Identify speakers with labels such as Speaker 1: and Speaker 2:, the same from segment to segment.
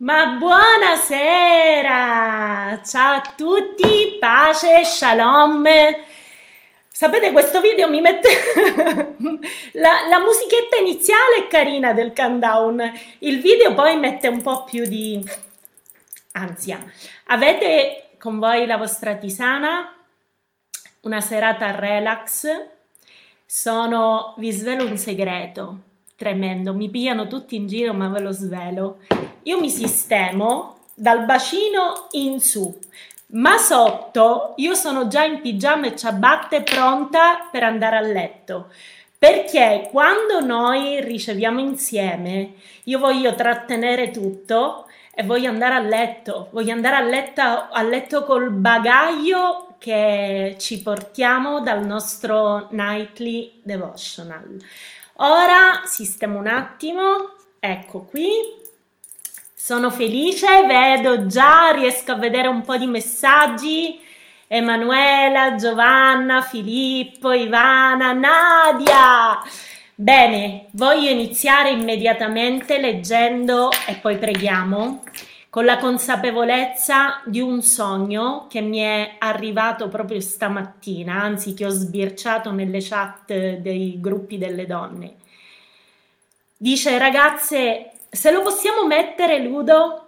Speaker 1: Ma buonasera! Ciao a tutti, pace, shalom. Sapete, questo video mi mette la, la, musichetta iniziale è carina del countdown, il video poi mette un po' più di ansia. Avete con voi la vostra tisana? Una serata relax? Sono, vi svelo un segreto tremendo, mi pigliano tutti in giro, ma ve lo svelo io mi sistemo dal bacino in su, ma sotto io sono già in pigiama e ciabatte pronta per andare a letto. Perché quando noi riceviamo insieme, io voglio trattenere tutto e voglio andare a letto, voglio andare a letto, a letto col bagaglio che ci portiamo dal nostro nightly devotional. Ora sistemo un attimo, ecco qui, sono felice, vedo già, riesco a vedere un po' di messaggi. Emanuela, Giovanna, Filippo, Ivana, Nadia. Bene, voglio iniziare immediatamente leggendo e poi preghiamo con la consapevolezza di un sogno che mi è arrivato proprio stamattina, anzi che ho sbirciato nelle chat dei gruppi delle donne. Dice ragazze, se lo possiamo mettere Ludo,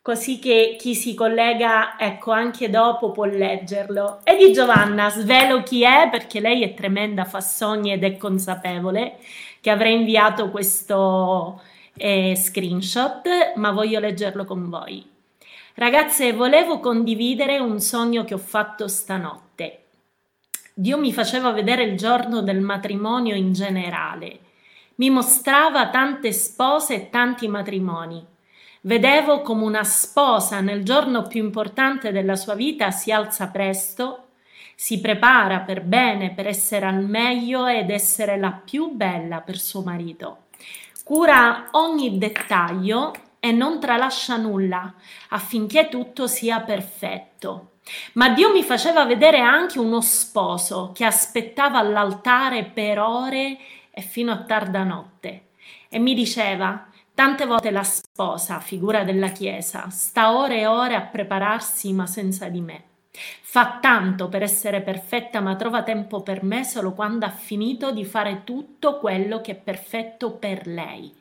Speaker 1: così che chi si collega, ecco, anche dopo può leggerlo. E di Giovanna, svelo chi è perché lei è tremenda, fa sogni ed è consapevole che avrei inviato questo eh, screenshot, ma voglio leggerlo con voi. Ragazze, volevo condividere un sogno che ho fatto stanotte. Dio mi faceva vedere il giorno del matrimonio in generale mi mostrava tante spose e tanti matrimoni. Vedevo come una sposa nel giorno più importante della sua vita si alza presto, si prepara per bene per essere al meglio ed essere la più bella per suo marito. Cura ogni dettaglio e non tralascia nulla affinché tutto sia perfetto. Ma Dio mi faceva vedere anche uno sposo che aspettava all'altare per ore e fino a tarda notte. E mi diceva, tante volte la sposa, figura della Chiesa, sta ore e ore a prepararsi ma senza di me. Fa tanto per essere perfetta, ma trova tempo per me solo quando ha finito di fare tutto quello che è perfetto per lei.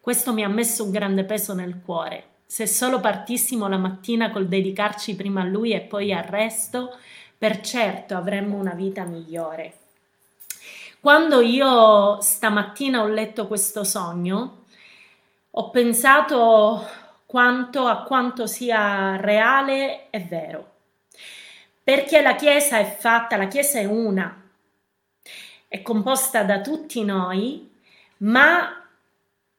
Speaker 1: Questo mi ha messo un grande peso nel cuore. Se solo partissimo la mattina col dedicarci prima a lui e poi al resto, per certo avremmo una vita migliore. Quando io stamattina ho letto questo sogno, ho pensato quanto, a quanto sia reale e vero. Perché la Chiesa è fatta, la Chiesa è una, è composta da tutti noi, ma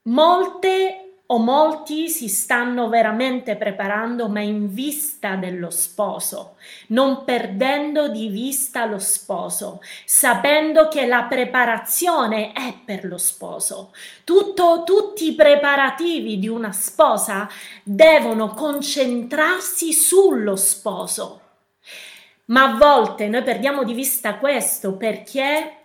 Speaker 1: molte o molti si stanno veramente preparando, ma in vista dello sposo, non perdendo di vista lo sposo, sapendo che la preparazione è per lo sposo. Tutto, tutti i preparativi di una sposa devono concentrarsi sullo sposo. Ma a volte noi perdiamo di vista questo perché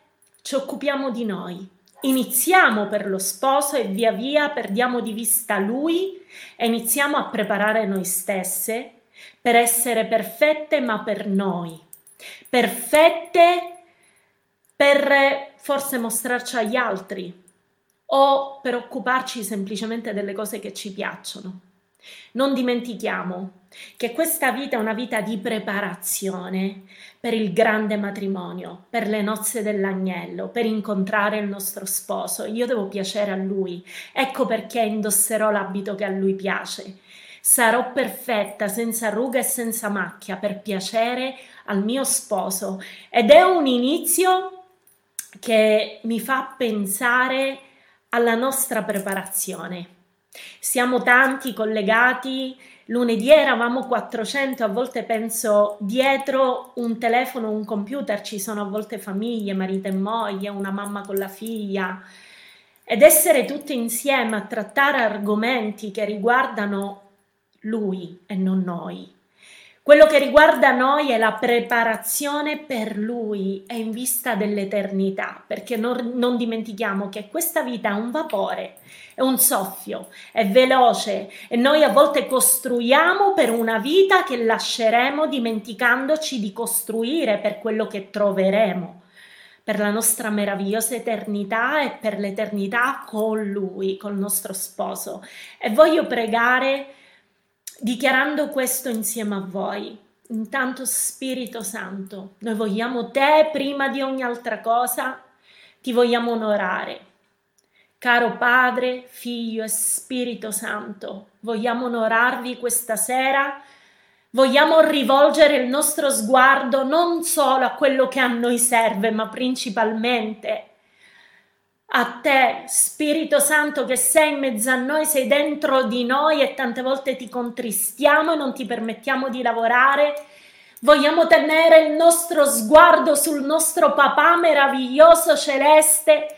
Speaker 1: ci occupiamo di noi iniziamo per lo sposo e via via perdiamo di vista lui e iniziamo a preparare noi stesse per essere perfette ma per noi, perfette per forse mostrarci agli altri o per occuparci semplicemente delle cose che ci piacciono. Non dimentichiamo che questa vita è una vita di preparazione per il grande matrimonio, per le nozze dell'agnello, per incontrare il nostro sposo. Io devo piacere a lui. Ecco perché indosserò l'abito che a lui piace. Sarò perfetta, senza ruga e senza macchia, per piacere al mio sposo. Ed è un inizio che mi fa pensare alla nostra preparazione siamo tanti collegati, lunedì eravamo 400, a volte penso dietro un telefono, un computer ci sono a volte famiglie, marito e moglie, una mamma con la figlia. Ed essere tutti insieme a trattare argomenti che riguardano lui e non noi. Quello che riguarda noi è la preparazione per Lui e in vista dell'eternità, perché non, non, dimentichiamo che questa vita è un vapore, è un soffio, è veloce e noi a volte costruiamo per una vita che lasceremo dimenticandoci di costruire per quello che troveremo, per la nostra meravigliosa eternità e per l'eternità con Lui, col nostro sposo. E voglio pregare dichiarando questo insieme a voi. Intanto Spirito Santo, noi vogliamo te prima di ogni altra cosa, ti vogliamo onorare. Caro Padre, Figlio e Spirito Santo, vogliamo onorarvi questa sera, vogliamo rivolgere il nostro sguardo non solo a quello che a noi serve, ma principalmente a te, Spirito Santo, che sei in mezzo a noi, sei dentro di noi e tante volte ti contristiamo e non ti permettiamo di lavorare. Vogliamo tenere il nostro sguardo sul nostro papà meraviglioso celeste.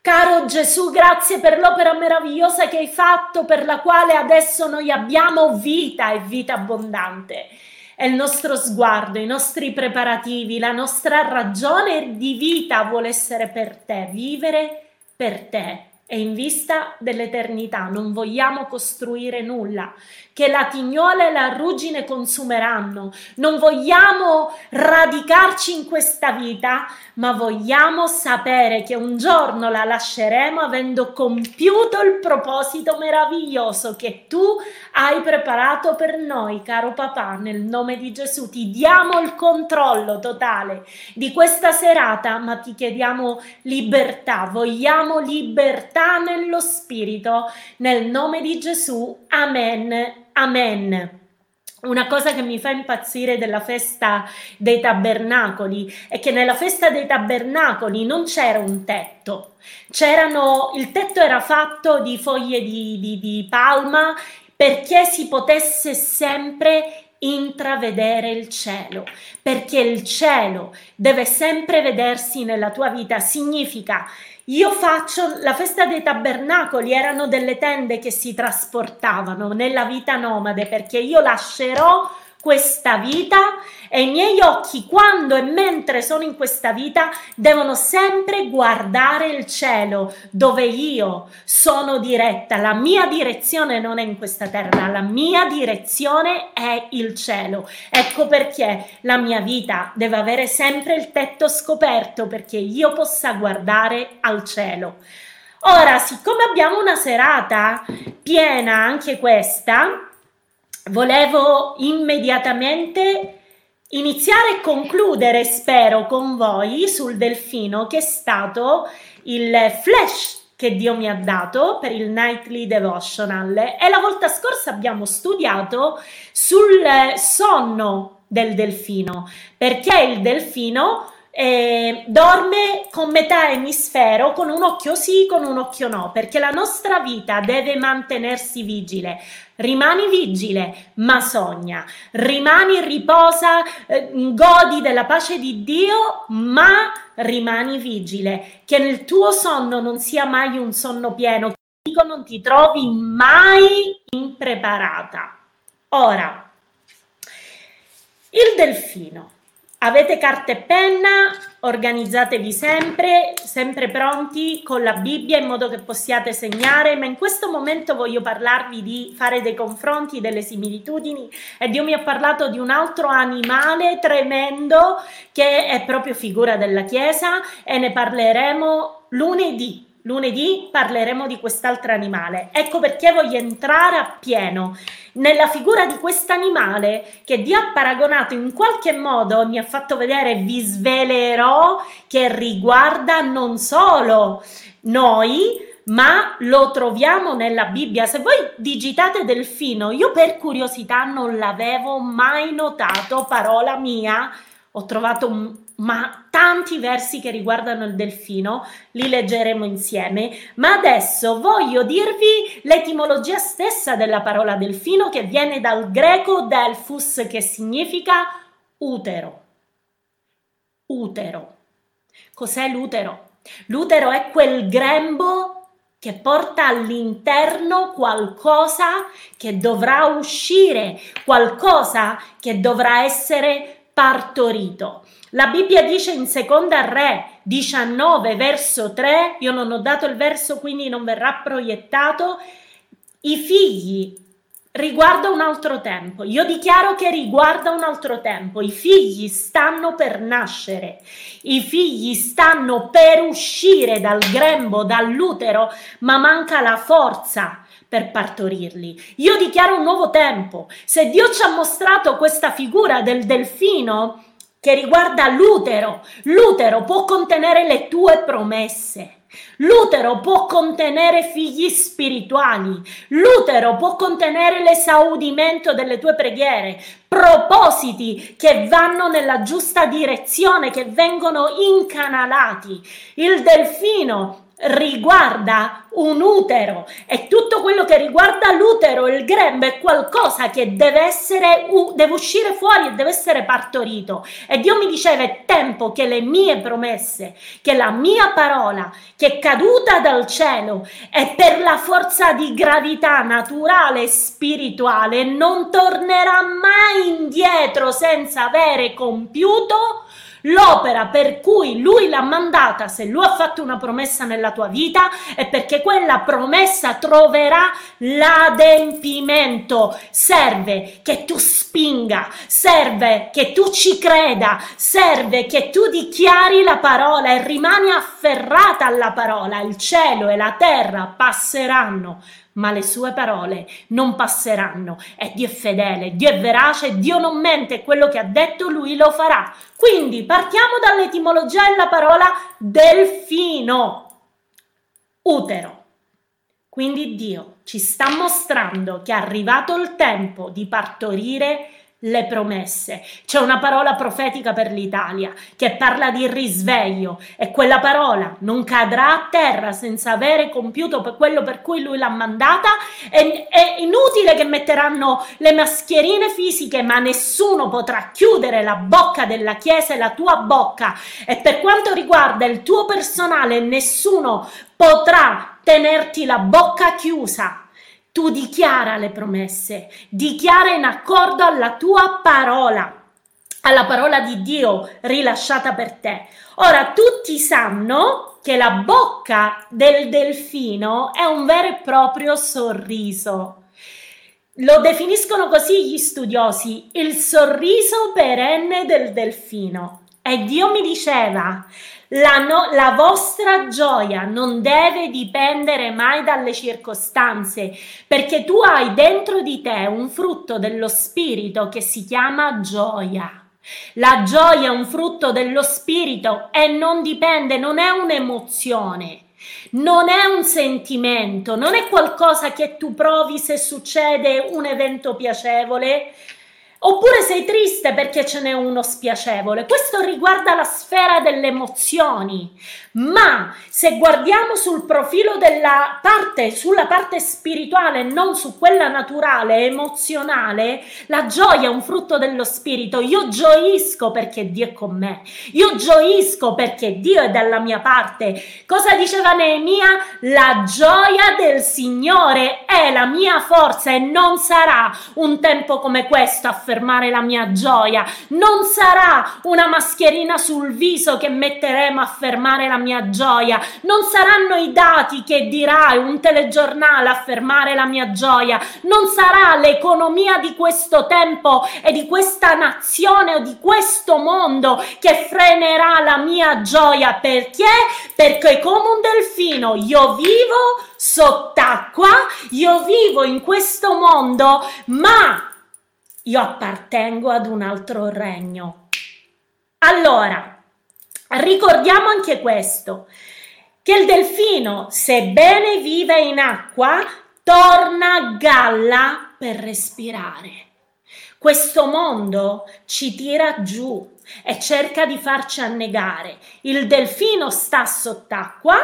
Speaker 1: Caro Gesù, grazie per l'opera meravigliosa che hai fatto, per la quale adesso noi abbiamo vita e vita abbondante. E il nostro sguardo, i nostri preparativi, la nostra ragione di vita vuole essere per te, vivere per te e in vista dell'eternità non vogliamo costruire nulla che la tignola e la ruggine consumeranno. Non vogliamo radicarci in questa vita, ma vogliamo sapere che un giorno la lasceremo avendo compiuto il proposito meraviglioso che tu hai preparato per noi, caro papà, nel nome di Gesù. Ti diamo il controllo totale di questa serata, ma ti chiediamo libertà. Vogliamo libertà nello spirito, nel nome di Gesù. Amen. Amen. Una cosa che mi fa impazzire della festa dei tabernacoli è che nella festa dei tabernacoli non c'era un tetto, c'erano, il tetto era fatto di foglie di, di, di palma perché si potesse sempre intravedere il cielo, perché il cielo deve sempre vedersi nella tua vita, significa io faccio la festa dei tabernacoli, erano delle tende che si trasportavano nella vita nomade perché io lascerò questa vita e i miei occhi quando e mentre sono in questa vita devono sempre guardare il cielo dove io sono diretta. La mia direzione non è in questa terra, la mia direzione è il cielo. Ecco perché la mia vita deve avere sempre il tetto scoperto perché io possa guardare al cielo. Ora, siccome abbiamo una serata piena anche questa, volevo immediatamente iniziare e concludere, spero, con voi sul delfino che è stato il flash che Dio mi ha dato per il Nightly Devotional. E la volta scorsa abbiamo studiato sul sonno del delfino, perché il delfino eh, dorme con metà emisfero, con un occhio sì, con un occhio no, perché la nostra vita deve mantenersi vigile. Rimani vigile, ma sogna. Rimani, riposa, eh, godi della pace di Dio, ma rimani vigile. Che nel tuo sonno non sia mai un sonno pieno, che non ti trovi mai impreparata. Ora, il delfino Avete carta e penna, organizzatevi sempre, sempre pronti con la Bibbia in modo che possiate segnare, ma in questo momento voglio parlarvi di fare dei confronti, delle similitudini e Dio mi ha parlato di un altro animale tremendo che è proprio figura della Chiesa e ne parleremo lunedì Lunedì parleremo di quest'altro animale. Ecco perché voglio entrare appieno nella figura di quest'animale che Dio ha paragonato in qualche modo, mi ha fatto vedere, vi svelerò che riguarda non solo noi, ma lo troviamo nella Bibbia. Se voi digitate delfino, io per curiosità non l'avevo mai notato, parola mia, ho trovato un ma tanti versi che riguardano il delfino li leggeremo insieme, ma adesso voglio dirvi l'etimologia stessa della parola delfino che viene dal greco delphus che significa utero. Utero. Cos'è l'utero? L'utero è quel grembo che porta all'interno qualcosa che dovrà uscire, qualcosa che dovrà essere partorito. La Bibbia dice in seconda Re 19 verso 3, io non ho dato il verso quindi non verrà proiettato, i figli riguarda un altro tempo. Io dichiaro che riguarda un altro tempo. I figli stanno per nascere, i figli stanno per uscire dal grembo, dall'utero, ma manca la forza per partorirli. Io dichiaro un nuovo tempo. Se Dio ci ha mostrato questa figura del delfino che riguarda l'utero, l'utero può contenere le tue promesse. L'utero può contenere figli spirituali, l'utero può contenere l'esaudimento delle tue preghiere, propositi che vanno nella giusta direzione, che vengono incanalati. Il delfino riguarda un utero. E tutto quello che riguarda l'utero, il grembo è qualcosa che deve essere deve uscire fuori e deve essere partorito. E Dio mi diceva è tempo che le mie promesse, che la mia parola che è caduta dal cielo e per la forza di gravità naturale e spirituale non tornerà mai indietro senza avere compiuto L'opera per cui lui l'ha mandata, se lui ha fatto una promessa nella tua vita, è perché quella promessa troverà l'adempimento. Serve che tu spinga, serve che tu ci creda, serve che tu dichiari la parola e rimani afferrata alla parola. Il cielo e la terra passeranno, ma le sue parole non passeranno. E Dio è fedele, Dio è verace, Dio non mente, quello che ha detto lui lo farà. Quindi partiamo dall'etimologia della parola delfino, utero. Quindi Dio ci sta mostrando che è arrivato il tempo di partorire le promesse. C'è una parola profetica per l'Italia che parla di risveglio e quella parola non cadrà a terra senza avere compiuto per quello per cui lui l'ha mandata. È, è inutile che metteranno le mascherine fisiche, ma nessuno potrà chiudere la bocca della Chiesa e la tua bocca. E per quanto riguarda il tuo personale, nessuno potrà tenerti la bocca chiusa tu dichiara le promesse, dichiara in accordo alla tua parola, alla parola di Dio rilasciata per te. Ora, tutti sanno che la bocca del delfino è un vero e proprio sorriso. Lo definiscono così gli studiosi, il sorriso perenne del delfino. E Dio mi diceva, la, no, la, vostra gioia non deve dipendere mai dalle circostanze, perché tu hai dentro di te un frutto dello spirito che si chiama gioia. La gioia è un frutto dello spirito e non dipende, non è un'emozione. Non è un sentimento, non è qualcosa che tu provi se succede un evento piacevole, Oppure sei triste perché ce n'è uno spiacevole. Questo riguarda la sfera delle emozioni. Ma se guardiamo sul profilo della parte, sulla parte spirituale, non su quella naturale, emozionale, la gioia è un frutto dello spirito. Io gioisco perché Dio è con me. Io gioisco perché Dio è dalla mia parte. Cosa diceva Neemia? La gioia del Signore è la mia forza e non sarà un tempo come questo a affermare la mia gioia. Non sarà una mascherina sul viso che metteremo a fermare la mia gioia. Non saranno i dati che dirai un telegiornale a fermare la mia gioia. Non sarà l'economia di questo tempo e di questa nazione o di questo mondo che frenerà la mia gioia. Perché? Perché come un delfino io vivo sott'acqua, io vivo in questo mondo, ma io appartengo ad un altro regno. Allora, ricordiamo anche questo, che il delfino, sebbene vive in acqua, torna a galla per respirare. Questo mondo ci tira giù e cerca di farci annegare. Il delfino sta sott'acqua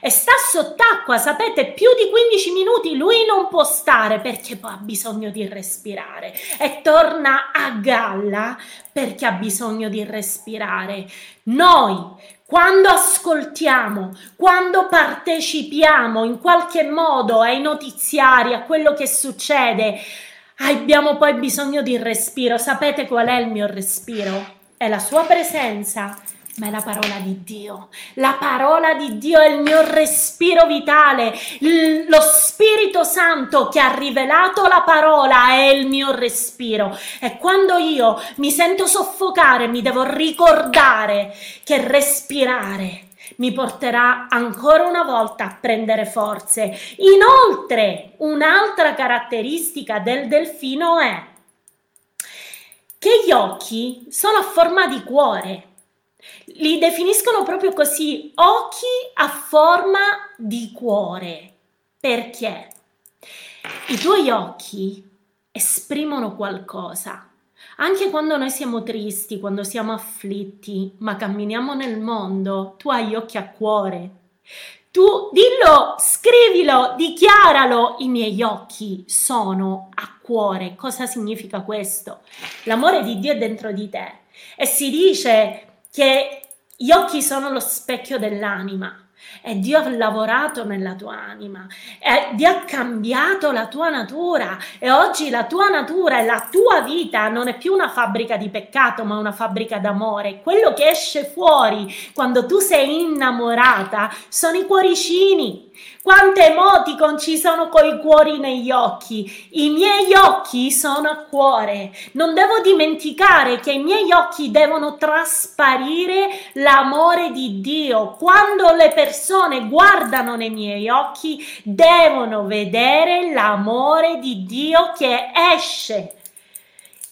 Speaker 1: e sta sott'acqua, sapete, più di 15 minuti lui non può stare perché poi ha bisogno di respirare e torna a galla perché ha bisogno di respirare. Noi quando ascoltiamo, quando partecipiamo in qualche modo ai notiziari, a quello che succede, abbiamo poi bisogno di respiro. Sapete qual è il mio respiro? È la sua presenza, ma è la parola di Dio. La parola di Dio è il mio respiro vitale. lo Spirito Santo che ha rivelato la parola è il mio respiro. E quando io mi sento soffocare, mi devo ricordare che respirare mi porterà ancora una volta a prendere forze. Inoltre, un'altra caratteristica del delfino è che gli occhi sono a forma di cuore. Li definiscono proprio così, occhi a forma di cuore. Perché? I tuoi occhi esprimono qualcosa. Anche quando noi siamo tristi, quando siamo afflitti, ma camminiamo nel mondo, tu hai gli occhi a cuore. Tu dillo, scrivilo, dichiaralo, i miei occhi sono a cuore. Cosa significa questo? L'amore di Dio è dentro di te e si dice che gli occhi sono lo specchio dell'anima. E Dio ha lavorato nella tua anima, e Dio ha cambiato la tua natura e oggi la tua natura e la tua vita non è più una fabbrica di peccato, ma una fabbrica d'amore. Quello che esce fuori quando tu sei innamorata sono i cuoricini, quante emoticon ci sono coi cuori negli occhi? I miei occhi sono a cuore. Non devo dimenticare che i miei occhi devono trasparire l'amore di Dio. Quando le persone guardano nei miei occhi, devono vedere l'amore di Dio che esce.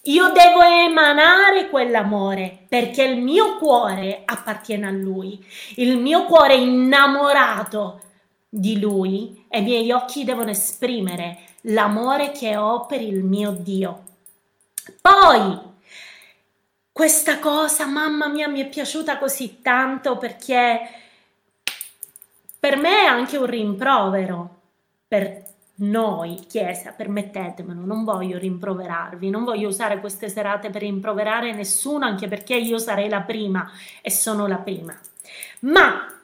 Speaker 1: Io devo emanare quell'amore perché il mio cuore appartiene a Lui. Il mio cuore innamorato di Lui e i miei occhi devono esprimere l'amore che ho per il mio Dio. Poi, questa cosa, mamma mia, mi è piaciuta così tanto perché per me è anche un rimprovero per noi, Chiesa, permettetemelo, non voglio rimproverarvi, non voglio usare queste serate per rimproverare nessuno, anche perché io sarei la prima e sono la prima. Ma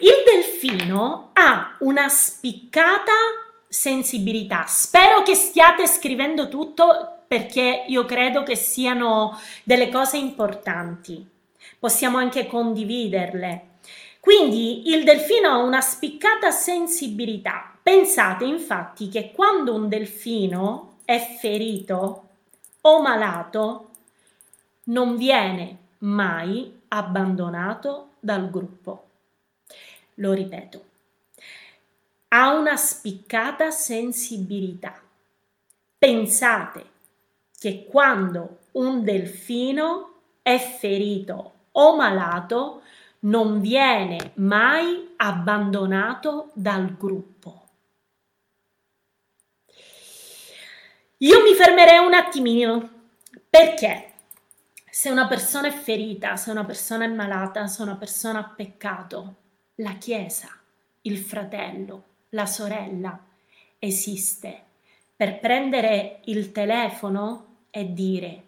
Speaker 1: il delfino ha una spiccata sensibilità. Spero che stiate scrivendo tutto perché io credo che siano delle cose importanti. Possiamo anche condividerle. Quindi il delfino ha una spiccata sensibilità. Pensate infatti che quando un delfino è ferito o malato, non viene mai abbandonato dal gruppo. Lo ripeto, ha una spiccata sensibilità. Pensate che quando un delfino è ferito o malato non viene mai abbandonato dal gruppo. Io mi fermerei un attimino perché se una persona è ferita, se una persona è malata, se una persona ha peccato, la Chiesa, il fratello, la sorella esiste per prendere il telefono e dire,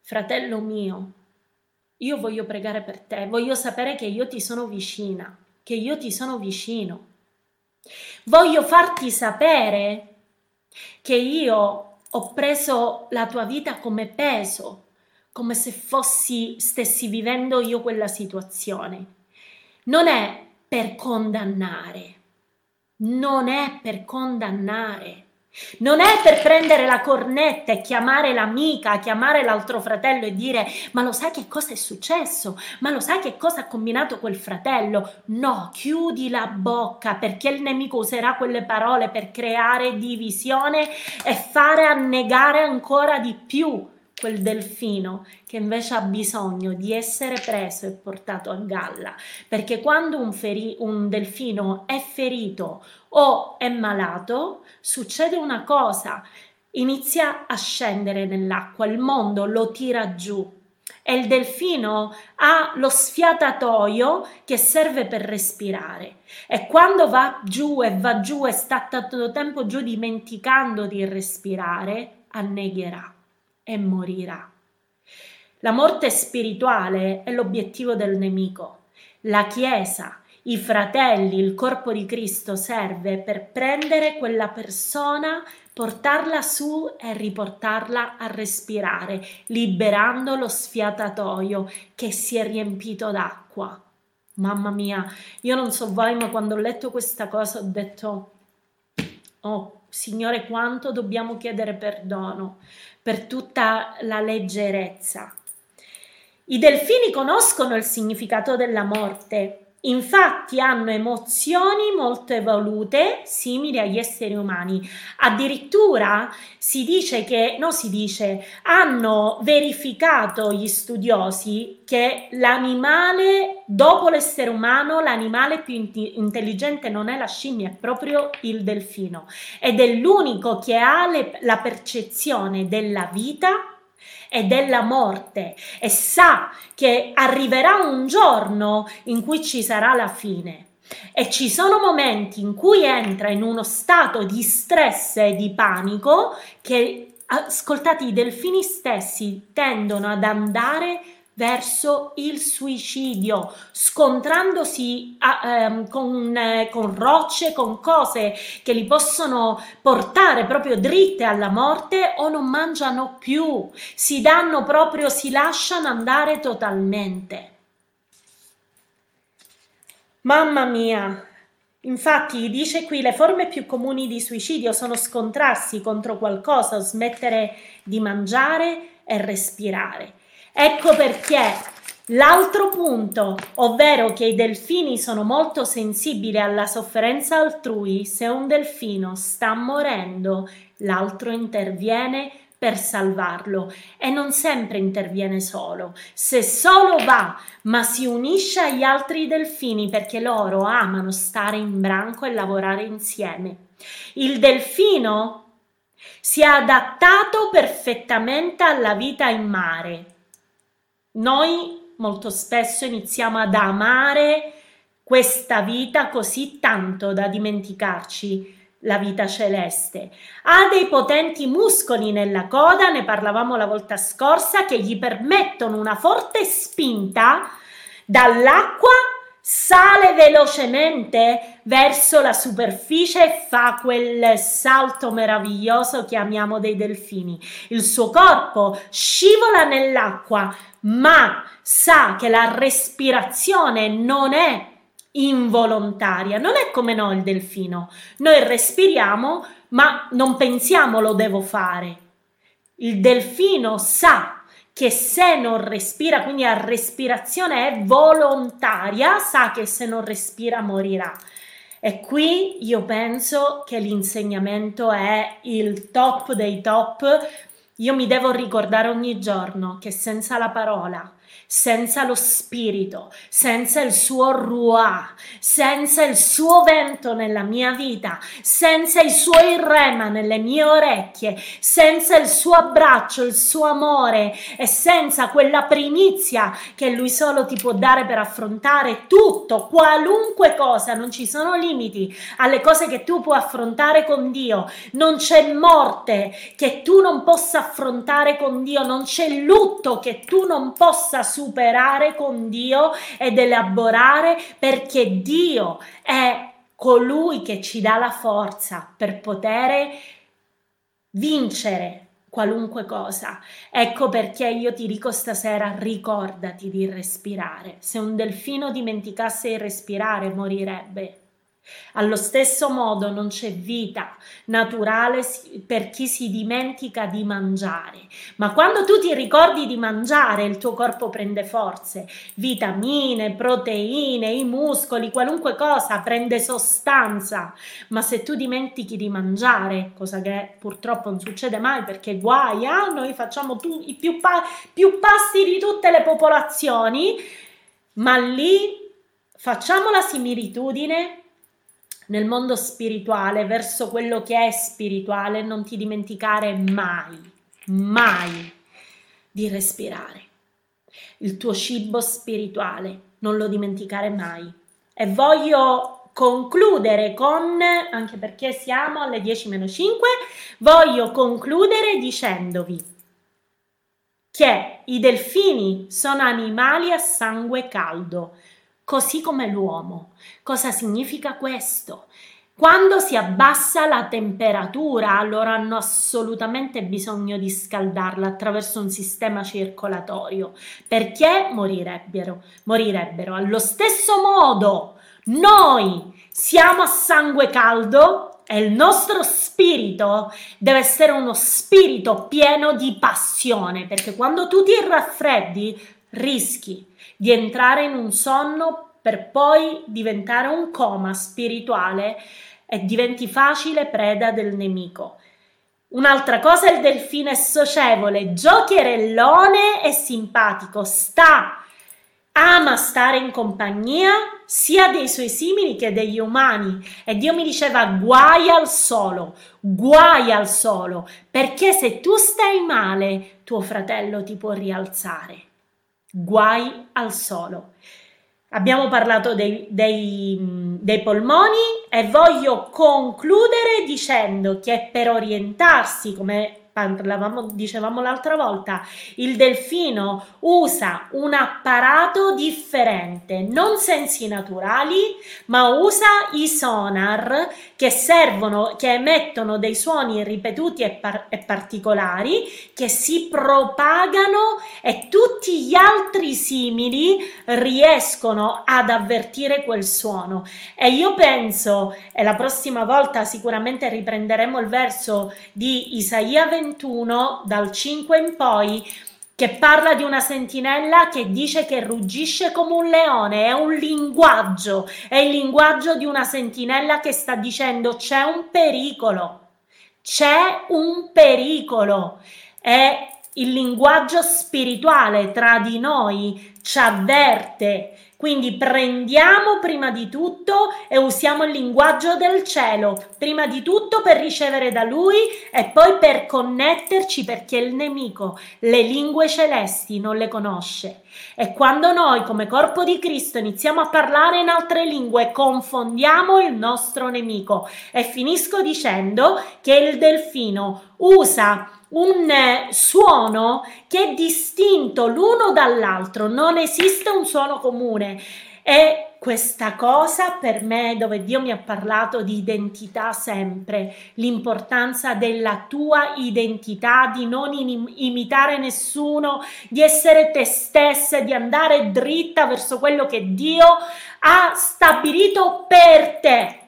Speaker 1: fratello mio, io voglio pregare per te, voglio sapere che io ti sono vicina, che io ti sono vicino. Voglio farti sapere che io ho preso la tua vita come peso, come se fossi, stessi vivendo io quella situazione non è per condannare, non è per condannare. Non è per prendere la cornetta e chiamare l'amica, chiamare l'altro fratello e dire ma lo sai che cosa è successo? Ma lo sai che cosa ha combinato quel fratello? No, chiudi la bocca perché il nemico userà quelle parole per creare divisione e fare annegare ancora di più quel delfino che invece ha bisogno di essere preso e portato a galla, perché quando un, feri- un delfino è ferito o è malato, succede una cosa, inizia a scendere nell'acqua, il mondo lo tira giù. E il delfino ha lo sfiatatoio che serve per respirare. E quando va giù e va giù e sta tanto tempo giù dimenticando di respirare, annegherà e morirà. La morte spirituale è l'obiettivo del nemico. La Chiesa, i fratelli, il corpo di Cristo serve per prendere quella persona portarla su e riportarla a respirare, liberando lo sfiatatoio che si è riempito d'acqua. Mamma mia, io non so voi, ma quando ho letto questa cosa ho detto, oh Signore, quanto dobbiamo chiedere perdono per tutta la leggerezza. I delfini conoscono il significato della morte Infatti hanno emozioni molto evolute, simili agli esseri umani. Addirittura si dice che, no si dice, hanno verificato gli studiosi che l'animale, dopo l'essere umano, l'animale più in- intelligente non è la scimmia, è proprio il delfino. Ed è l'unico che ha le- la percezione della vita e della morte e sa che arriverà un giorno in cui ci sarà la fine. E ci sono momenti in cui entra in uno stato di stress e di panico che, ascoltati, i delfini stessi tendono ad andare verso il suicidio, scontrandosi a, ehm, con, eh, con rocce, con cose che li possono portare proprio dritte alla morte o non mangiano più, si danno proprio, si lasciano andare totalmente. Mamma mia, Infatti dice qui le forme più comuni di suicidio sono scontrarsi contro qualcosa smettere di mangiare e respirare. Ecco perché l'altro punto, ovvero che i delfini sono molto sensibili alla sofferenza altrui, se un delfino sta morendo, l'altro interviene per salvarlo e non sempre interviene solo. Se solo va, ma si unisce agli altri delfini perché loro amano stare in branco e lavorare insieme. Il delfino si è adattato perfettamente alla vita in mare noi molto spesso iniziamo ad amare questa vita così tanto da dimenticarci la vita celeste. Ha dei potenti muscoli nella coda, ne parlavamo la volta scorsa, che gli permettono una forte spinta dall'acqua sale velocemente verso la superficie e fa quel salto meraviglioso che amiamo dei delfini. Il suo corpo scivola nell'acqua, ma sa che la respirazione non è involontaria, non è come noi il delfino. Noi respiriamo, ma non pensiamo lo devo fare. Il delfino sa che se non respira, quindi la respirazione è volontaria, sa che se non respira morirà. E qui io penso che l'insegnamento è il top dei top. Io mi devo ricordare ogni giorno che senza la parola senza lo spirito, senza il suo ruà, senza il suo vento nella mia vita, senza i suoi rema nelle mie orecchie, senza il suo abbraccio, il suo amore e senza quella primizia che lui solo ti può dare per affrontare tutto, qualunque cosa, non ci sono limiti alle cose che tu puoi affrontare con Dio, non c'è morte che tu non possa affrontare con Dio, non c'è lutto che tu non possa superare con Dio ed elaborare perché Dio è colui che ci dà la forza per poter vincere qualunque cosa. Ecco perché io ti dico stasera ricordati di respirare. Se un delfino dimenticasse di respirare morirebbe. Allo stesso modo non c'è vita naturale per chi si dimentica di mangiare, ma quando tu ti ricordi di mangiare il tuo corpo prende forze, vitamine, proteine, i muscoli, qualunque cosa prende sostanza, ma se tu dimentichi di mangiare, cosa che purtroppo non succede mai perché guai, ah, noi facciamo tu, i più, pa- più pasti di tutte le popolazioni, ma lì facciamo la similitudine nel mondo spirituale, verso quello che è spirituale, non ti dimenticare mai, mai di respirare. Il tuo cibo spirituale, non lo dimenticare mai. E voglio concludere con, anche perché siamo alle 10 meno 5, voglio concludere dicendovi che i delfini sono animali a sangue caldo, così come l'uomo. Cosa significa questo? Quando si abbassa la temperatura, allora hanno assolutamente bisogno di scaldarla attraverso un sistema circolatorio, perché morirebbero. Morirebbero. Allo stesso modo, noi siamo a sangue caldo e il nostro spirito deve essere uno spirito pieno di passione, perché quando tu ti raffreddi rischi di entrare in un sonno per poi diventare un coma spirituale e diventi facile preda del nemico. Un'altra cosa, il delfino è socievole, giocherellone e simpatico, sta, ama stare in compagnia sia dei suoi simili che degli umani. E Dio mi diceva guai al solo, guai al solo, perché se tu stai male, tuo fratello ti può rialzare. Guai al solo. Abbiamo parlato dei, dei, dei, polmoni e voglio concludere dicendo che per orientarsi, come parlavamo, dicevamo l'altra volta, il delfino usa un apparato differente, non sensi naturali, ma usa i sonar che servono, che emettono dei suoni ripetuti e, par- e particolari, che si propagano e tutti gli altri simili riescono ad avvertire quel suono. E io penso, e la prossima volta sicuramente riprenderemo il verso di Isaia 20, 21, dal 5 in poi, che parla di una sentinella che dice che ruggisce come un leone, è un linguaggio, è il linguaggio di una sentinella che sta dicendo c'è un pericolo, c'è un pericolo, è il linguaggio spirituale tra di noi, ci avverte, quindi prendiamo prima di tutto e usiamo il linguaggio del cielo, prima di tutto per ricevere da lui e poi per connetterci perché il nemico le lingue celesti non le conosce. E quando noi come corpo di Cristo iniziamo a parlare in altre lingue, confondiamo il nostro nemico. E finisco dicendo che il delfino usa un eh, suono che è distinto l'uno dall'altro, non esiste un suono comune. E questa cosa per me, dove Dio mi ha parlato di identità sempre, l'importanza della tua identità, di non imitare nessuno, di essere te stessa, di andare dritta verso quello che Dio ha stabilito per te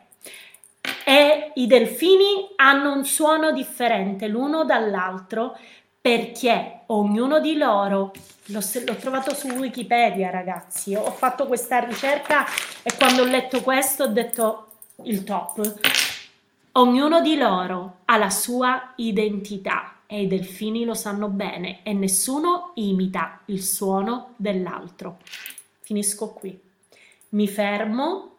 Speaker 1: e i delfini hanno un suono differente l'uno dall'altro perché ognuno di loro, l'ho, l'ho, trovato su Wikipedia ragazzi, ho fatto questa ricerca e quando ho letto questo ho detto il top, ognuno di loro ha la sua identità e i delfini lo sanno bene e nessuno imita il suono dell'altro. Finisco qui. Mi fermo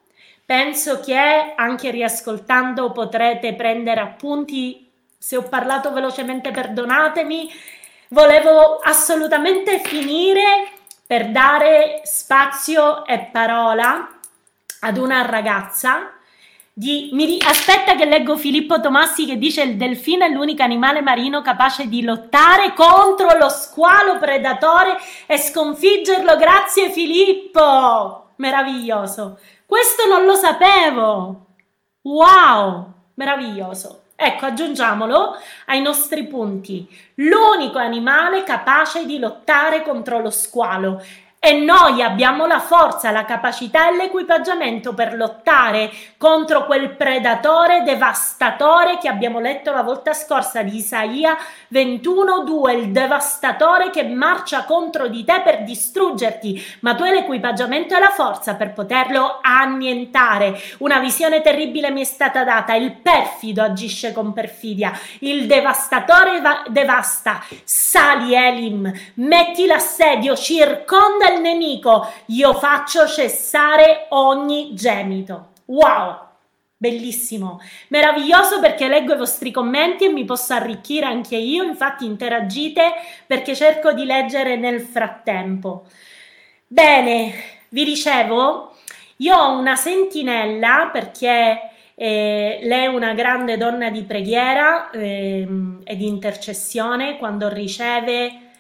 Speaker 1: Penso che anche riascoltando potrete prendere appunti. Se ho parlato velocemente, perdonatemi. Volevo assolutamente finire per dare spazio e parola ad una ragazza di, mi, aspetta che leggo Filippo Tomassi che dice il delfino è l'unico animale marino capace di lottare contro lo squalo predatore e sconfiggerlo. Grazie Filippo! Meraviglioso. Questo non lo sapevo! Wow! Meraviglioso! Ecco, aggiungiamolo ai nostri punti. L'unico animale capace di lottare contro lo squalo e noi abbiamo la forza, la capacità e l'equipaggiamento per lottare contro quel predatore devastatore che abbiamo letto la volta scorsa di Isaia 21:2, il devastatore che marcia contro di te per distruggerti, ma tu hai l'equipaggiamento e la forza per poterlo annientare. Una visione terribile mi è stata data, il perfido agisce con perfidia, il devastatore va- devasta. Sali Elim, metti l'assedio, circonda il nemico, io faccio cessare ogni gemito. Wow! Bellissimo, meraviglioso perché leggo i vostri commenti e mi posso arricchire anche io, infatti interagite perché cerco di leggere nel frattempo. Bene, vi dicevo, io ho una sentinella perché eh, lei è una grande donna di preghiera eh, e di intercessione quando riceve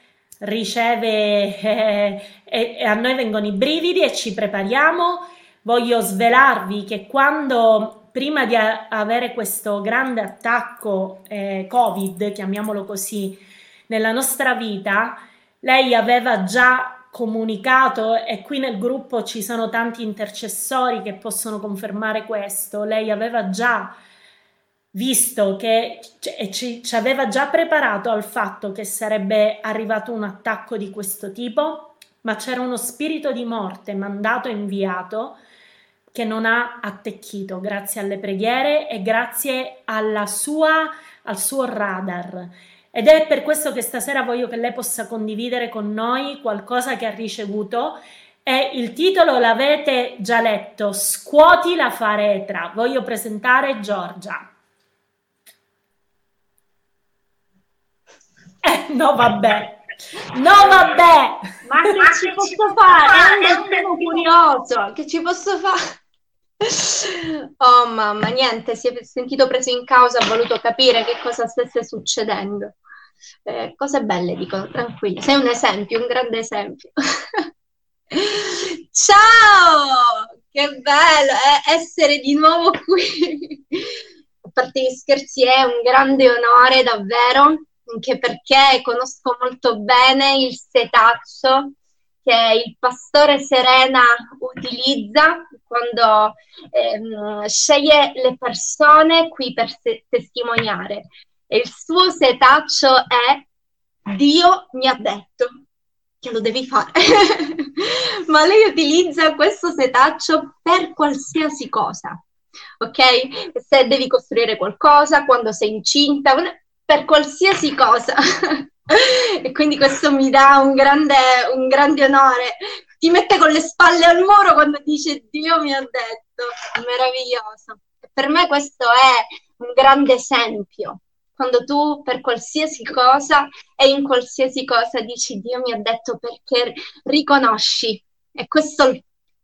Speaker 1: riceve eh, e a noi vengono i brividi e ci prepariamo. Voglio svelarvi che quando prima di a- avere questo grande attacco eh, Covid, chiamiamolo così, nella nostra vita, lei aveva già comunicato e qui nel gruppo ci sono tanti intercessori che possono confermare questo. Lei aveva già visto che e ci, ci aveva già preparato al fatto che sarebbe arrivato un attacco di questo tipo, ma c'era uno spirito di morte mandato e inviato che non ha attecchito grazie alle preghiere e grazie sua, al suo radar. Ed è per questo che stasera voglio che lei possa condividere con noi qualcosa che ha ricevuto e il titolo l'avete già letto, Scuoti la faretra. Voglio presentare Giorgia. Eh, no, vabbè. No, vabbè.
Speaker 2: Ma che ci posso fare? Sono curioso. Che ci posso fare? Oh mamma, niente, si è sentito preso in causa, ha voluto capire che cosa stesse succedendo. Eh, cose belle, dico, tranquilla. Sei un esempio, un grande esempio. Ciao! Che bello eh, essere di nuovo qui. A parte gli scherzi, è un grande onore davvero, anche perché conosco molto bene il setaccio che il pastore Serena utilizza quando ehm, sceglie le persone qui per se- testimoniare. E il suo setaccio è Dio mi ha detto che lo devi fare. Ma lei utilizza questo setaccio per qualsiasi cosa. Ok? Se devi costruire qualcosa, quando sei incinta, per qualsiasi cosa. e quindi questo mi dà un grande, un grande onore. Ti mette con le spalle al muro quando dice Dio mi ha detto, meraviglioso. Per me questo è un grande esempio. Quando tu per qualsiasi cosa e in qualsiasi cosa dici Dio mi ha detto perché riconosci, e questo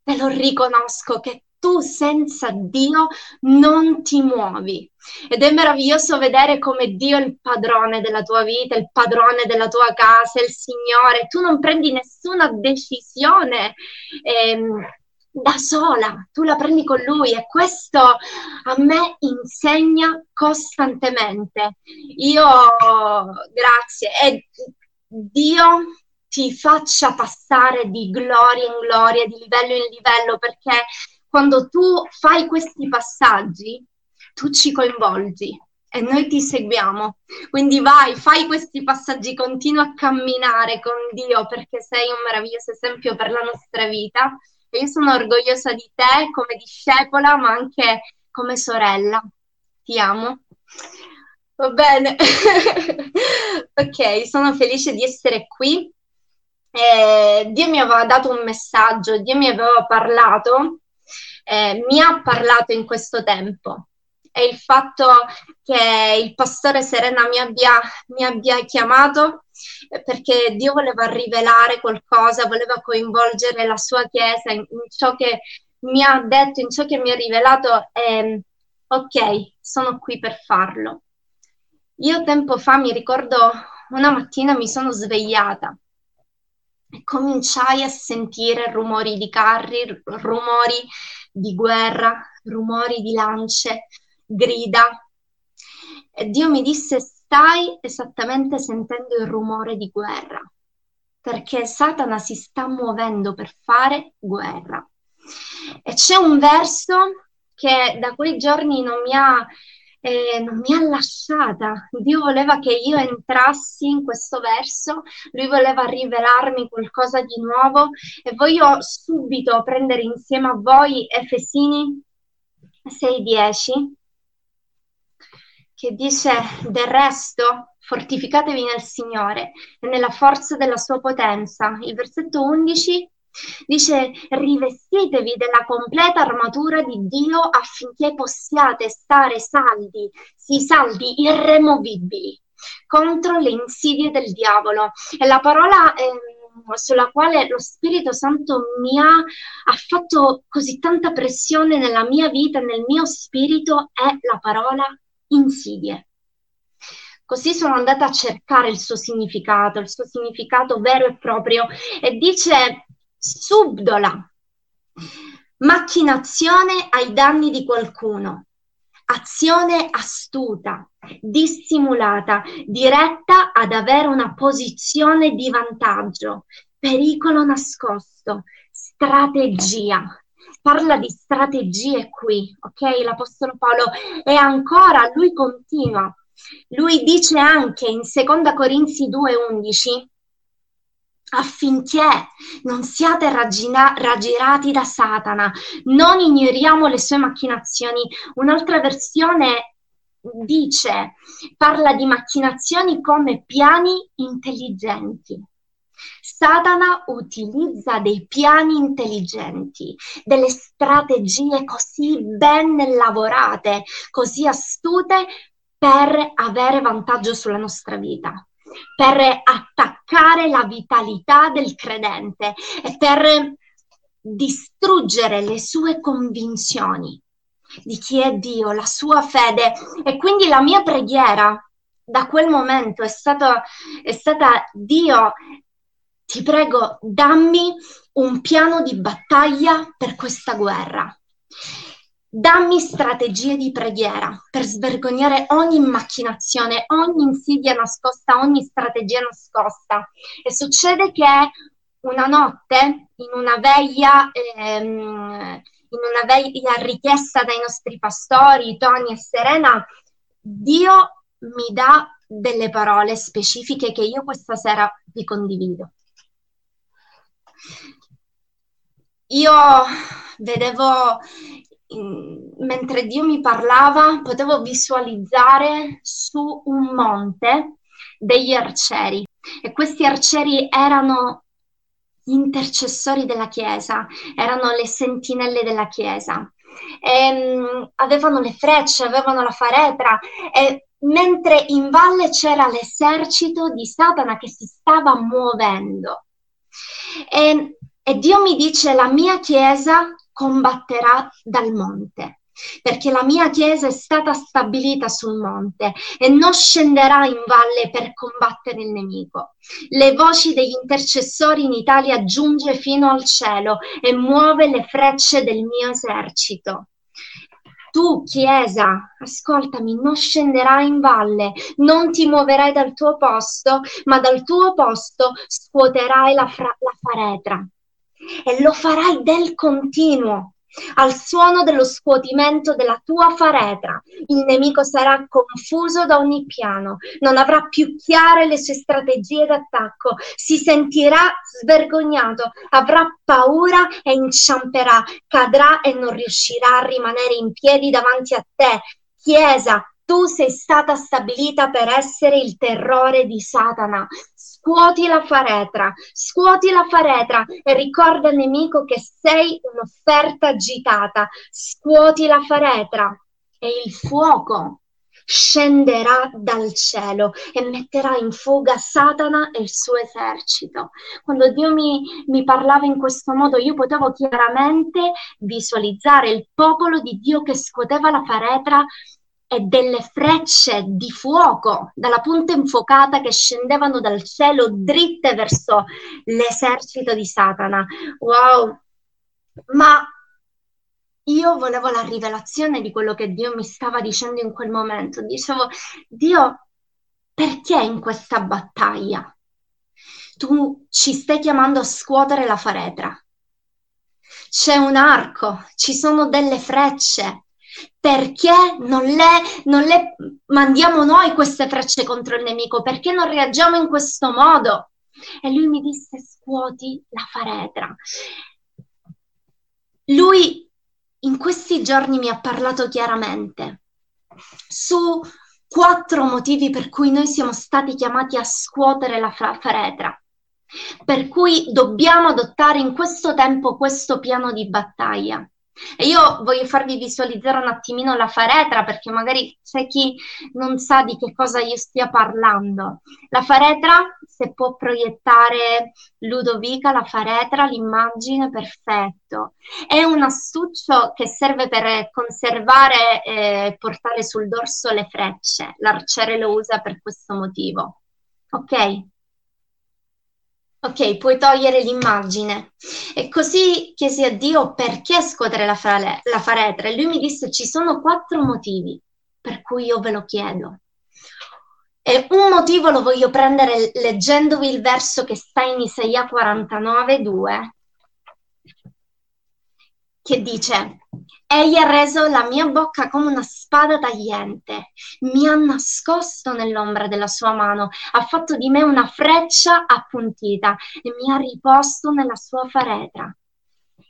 Speaker 2: te lo riconosco, che tu senza Dio non ti muovi. Ed è meraviglioso vedere come Dio è il padrone della tua vita, il padrone della tua casa, il Signore. Tu non prendi nessuna decisione. Ehm, da sola, tu la prendi con lui e questo a me insegna costantemente. Io, grazie, e Dio ti faccia passare di gloria in gloria, di livello in livello, perché quando tu fai questi passaggi, tu ci coinvolgi e noi ti seguiamo. Quindi vai, fai questi passaggi, continua a camminare con Dio perché sei un meraviglioso esempio per la nostra vita. E io sono orgogliosa di te come discepola, ma anche come sorella. Ti amo. Va bene. ok, sono felice di essere qui. Eh, Dio mi aveva dato un messaggio, Dio mi aveva parlato eh, mi ha parlato in questo tempo è il fatto che il pastore Serena mi abbia, mi abbia chiamato eh, perché Dio voleva rivelare qualcosa, voleva coinvolgere la sua Chiesa in, in ciò che mi ha detto, in ciò che mi ha rivelato e ok, sono qui per farlo. Io tempo fa mi ricordo una mattina mi sono svegliata e cominciai a sentire rumori di carri, rumori di guerra, rumori di lance, grida. E Dio mi disse, stai esattamente sentendo il rumore di guerra, perché Satana si sta muovendo per fare guerra. E c'è un verso che da quei giorni non mi ha eh, non mi ha lasciata. Dio voleva che io entrassi in questo verso, lui voleva rivelarmi qualcosa di nuovo e voglio subito prendere insieme a voi Efesini 6:10 che dice del resto fortificatevi nel Signore e nella forza della sua potenza. Il versetto 11 Dice rivestitevi della completa armatura di Dio affinché possiate stare saldi, sì saldi, irremovibili contro le insidie del diavolo. E la parola eh, sulla quale lo Spirito Santo mi ha, ha fatto così tanta pressione nella mia vita, nel mio spirito, è la parola insidie. Così sono andata a cercare il suo significato, il suo significato vero e proprio, e dice subdola, macchinazione ai danni di qualcuno, azione astuta, dissimulata, diretta ad avere una posizione di vantaggio, pericolo nascosto, strategia. Parla di strategie qui, ok? L'Apostolo Paolo e ancora lui continua. Lui dice anche in Seconda Corinzi 2:11 affinché non siate raggina- raggirati da Satana, non ignoriamo le sue macchinazioni. Un'altra versione dice, parla di macchinazioni come piani intelligenti. Satana utilizza dei piani intelligenti, delle strategie così ben lavorate, così astute per avere vantaggio sulla nostra vita per attaccare la vitalità del credente e per distruggere le sue convinzioni di chi è Dio, la sua fede. E quindi la mia preghiera da quel momento è stata, è stata Dio, ti prego, dammi un piano di battaglia per questa guerra. Dammi strategie di preghiera per svergognare ogni macchinazione, ogni insidia nascosta, ogni strategia nascosta. E succede che una notte, in una veglia, ehm, in una veglia richiesta dai nostri pastori, Tony e Serena, Dio mi dà delle parole specifiche che io questa sera vi condivido. Io vedevo mentre Dio mi parlava, potevo visualizzare su un monte degli arcieri e questi arcieri erano gli intercessori della Chiesa, erano le sentinelle della Chiesa. E, um, avevano le frecce, avevano la faretra e mentre in valle c'era l'esercito di Satana che si stava muovendo. E, e Dio mi dice la mia Chiesa combatterà dal monte perché la mia chiesa è stata stabilita sul monte e non scenderà in valle per combattere il nemico. Le voci degli intercessori in Italia giunge fino al cielo e muove le frecce del mio esercito. Tu, Chiesa, ascoltami, non scenderai in valle, non ti muoverai dal tuo posto, ma dal tuo posto scuoterai la, fra- la faretra e lo farai del continuo. Al suono dello scuotimento della tua faretra, il nemico sarà confuso da ogni piano, non avrà più chiare le sue strategie d'attacco, si sentirà svergognato, avrà paura e inciamperà, cadrà e non riuscirà a rimanere in piedi davanti a te. Chiesa, tu sei stata stabilita per essere il terrore di Satana. Scuoti la faretra, scuoti la faretra e ricorda al nemico che sei un'offerta agitata. Scuoti la faretra e il fuoco scenderà dal cielo e metterà in fuga Satana e il suo esercito. Quando Dio mi, mi, parlava in questo modo, io potevo chiaramente visualizzare il popolo di Dio che scuoteva la faretra e delle frecce di fuoco dalla punta infuocata che scendevano dal cielo dritte verso l'esercito di Satana. Wow! Ma io volevo la rivelazione di quello che Dio mi stava dicendo in quel momento. Dicevo, Dio, perché in questa battaglia tu ci stai chiamando a scuotere la faretra? C'è un arco, ci sono delle frecce, perché non le, non le mandiamo noi queste frecce contro il nemico? Perché non reagiamo in questo modo? E lui mi disse scuoti la faretra. Lui in questi giorni mi ha parlato chiaramente su quattro motivi per cui noi siamo stati chiamati a scuotere la faretra. per cui dobbiamo adottare in questo tempo questo piano di battaglia. E io voglio farvi visualizzare un attimino la faretra perché magari c'è chi non sa di che cosa io stia parlando. La faretra, se può proiettare Ludovica, la faretra, l'immagine, perfetto. È un astuccio che serve per conservare e portare sul dorso le frecce. L'arciere lo usa per questo motivo. Ok? Ok, puoi togliere l'immagine. E così chiesi a Dio perché scuotere la, fale- la faretra e lui mi disse ci sono quattro motivi per cui io ve lo chiedo. E un motivo lo voglio prendere leggendovi il verso che sta in Isaia 49, 2, che dice Egli ha reso la mia bocca come una spada tagliente, mi ha nascosto nell'ombra della sua mano, ha fatto di me una freccia appuntita e mi ha riposto nella sua faretra.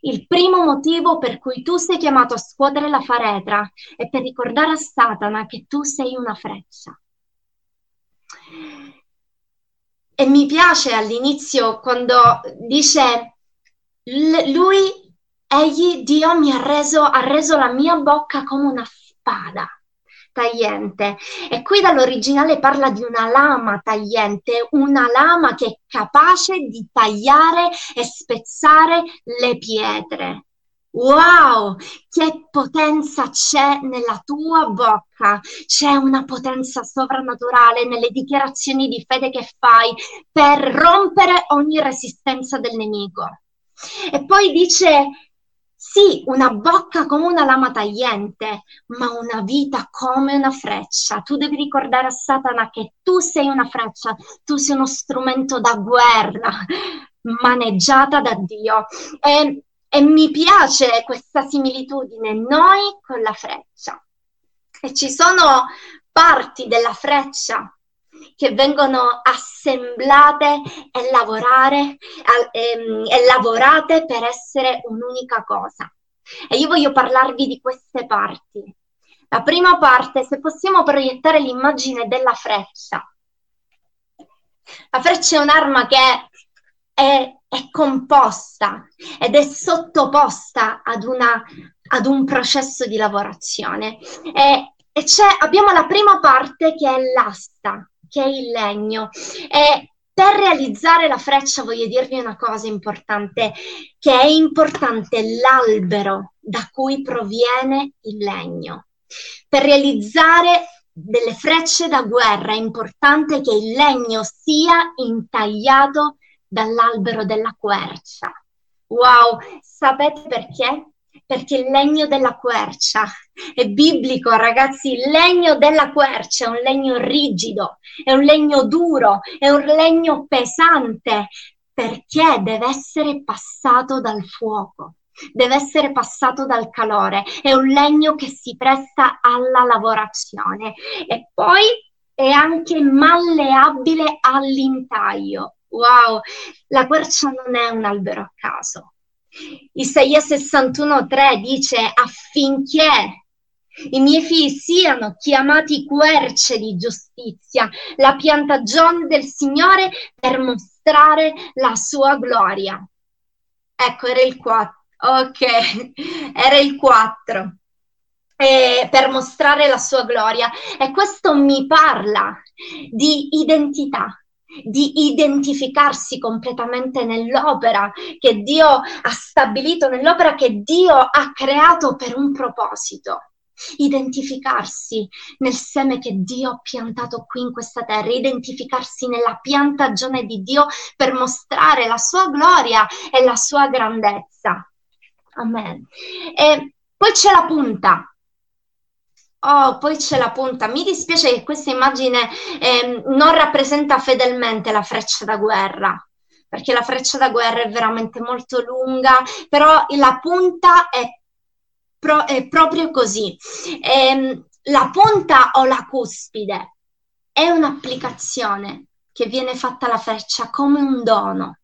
Speaker 2: Il primo motivo per cui tu sei chiamato a scuotere la faretra è per ricordare a Satana che tu sei una freccia. E mi piace all'inizio quando dice lui Egli, Dio, mi ha reso, ha reso la mia bocca come una spada tagliente. E qui dall'originale parla di una lama tagliente, una lama che è capace di tagliare e spezzare le pietre. Wow, che potenza c'è nella tua bocca! C'è una potenza sovrannaturale nelle dichiarazioni di fede che fai per rompere ogni resistenza del nemico. E poi dice sì, una bocca come una lama tagliente, ma una vita come una freccia. Tu devi ricordare a Satana che tu sei una freccia, tu sei uno strumento da guerra, maneggiata da Dio. E, e mi piace questa similitudine, noi con la freccia. E ci sono parti della freccia che vengono assemblate e, lavorare, e, ehm, e lavorate per essere un'unica cosa. E io voglio parlarvi di queste parti. La prima parte, se possiamo proiettare l'immagine della freccia. La freccia è un'arma che è, è composta ed è sottoposta ad, una, ad un processo di lavorazione. E, e abbiamo la prima parte che è l'asta, che è il legno. E per realizzare la freccia voglio dirvi una cosa importante, che è importante l'albero da cui proviene il legno. Per realizzare delle frecce da guerra è importante che il legno sia intagliato dall'albero della quercia. Wow, sapete perché? Perché il legno della quercia è biblico, ragazzi. Il legno della quercia è un legno rigido, è un legno duro, è un legno pesante perché deve essere passato dal fuoco, deve essere passato dal calore. È un legno che si presta alla lavorazione e poi è anche malleabile all'intaglio. Wow, la quercia non è un albero a caso Isaia 61,3 dice affinché i miei figli siano chiamati querce di giustizia, la piantagione del Signore per mostrare la sua gloria. Ecco, era il 4. Ok, era il 4. Eh, per mostrare la sua gloria. E questo mi parla di identità, di identificarsi completamente nell'opera che Dio ha stabilito, nell'opera che Dio ha creato per un proposito. Identificarsi nel seme che Dio ha piantato qui in questa terra, identificarsi nella piantagione di Dio per mostrare la sua gloria e la sua grandezza. Amen. E poi c'è la punta, Oh, poi c'è la punta. Mi dispiace che questa immagine eh, non rappresenta fedelmente la freccia da guerra, perché la freccia da guerra è veramente molto lunga, però la punta è, pro- è proprio così. Eh, la punta o la cuspide è un'applicazione che viene fatta alla freccia come un dono.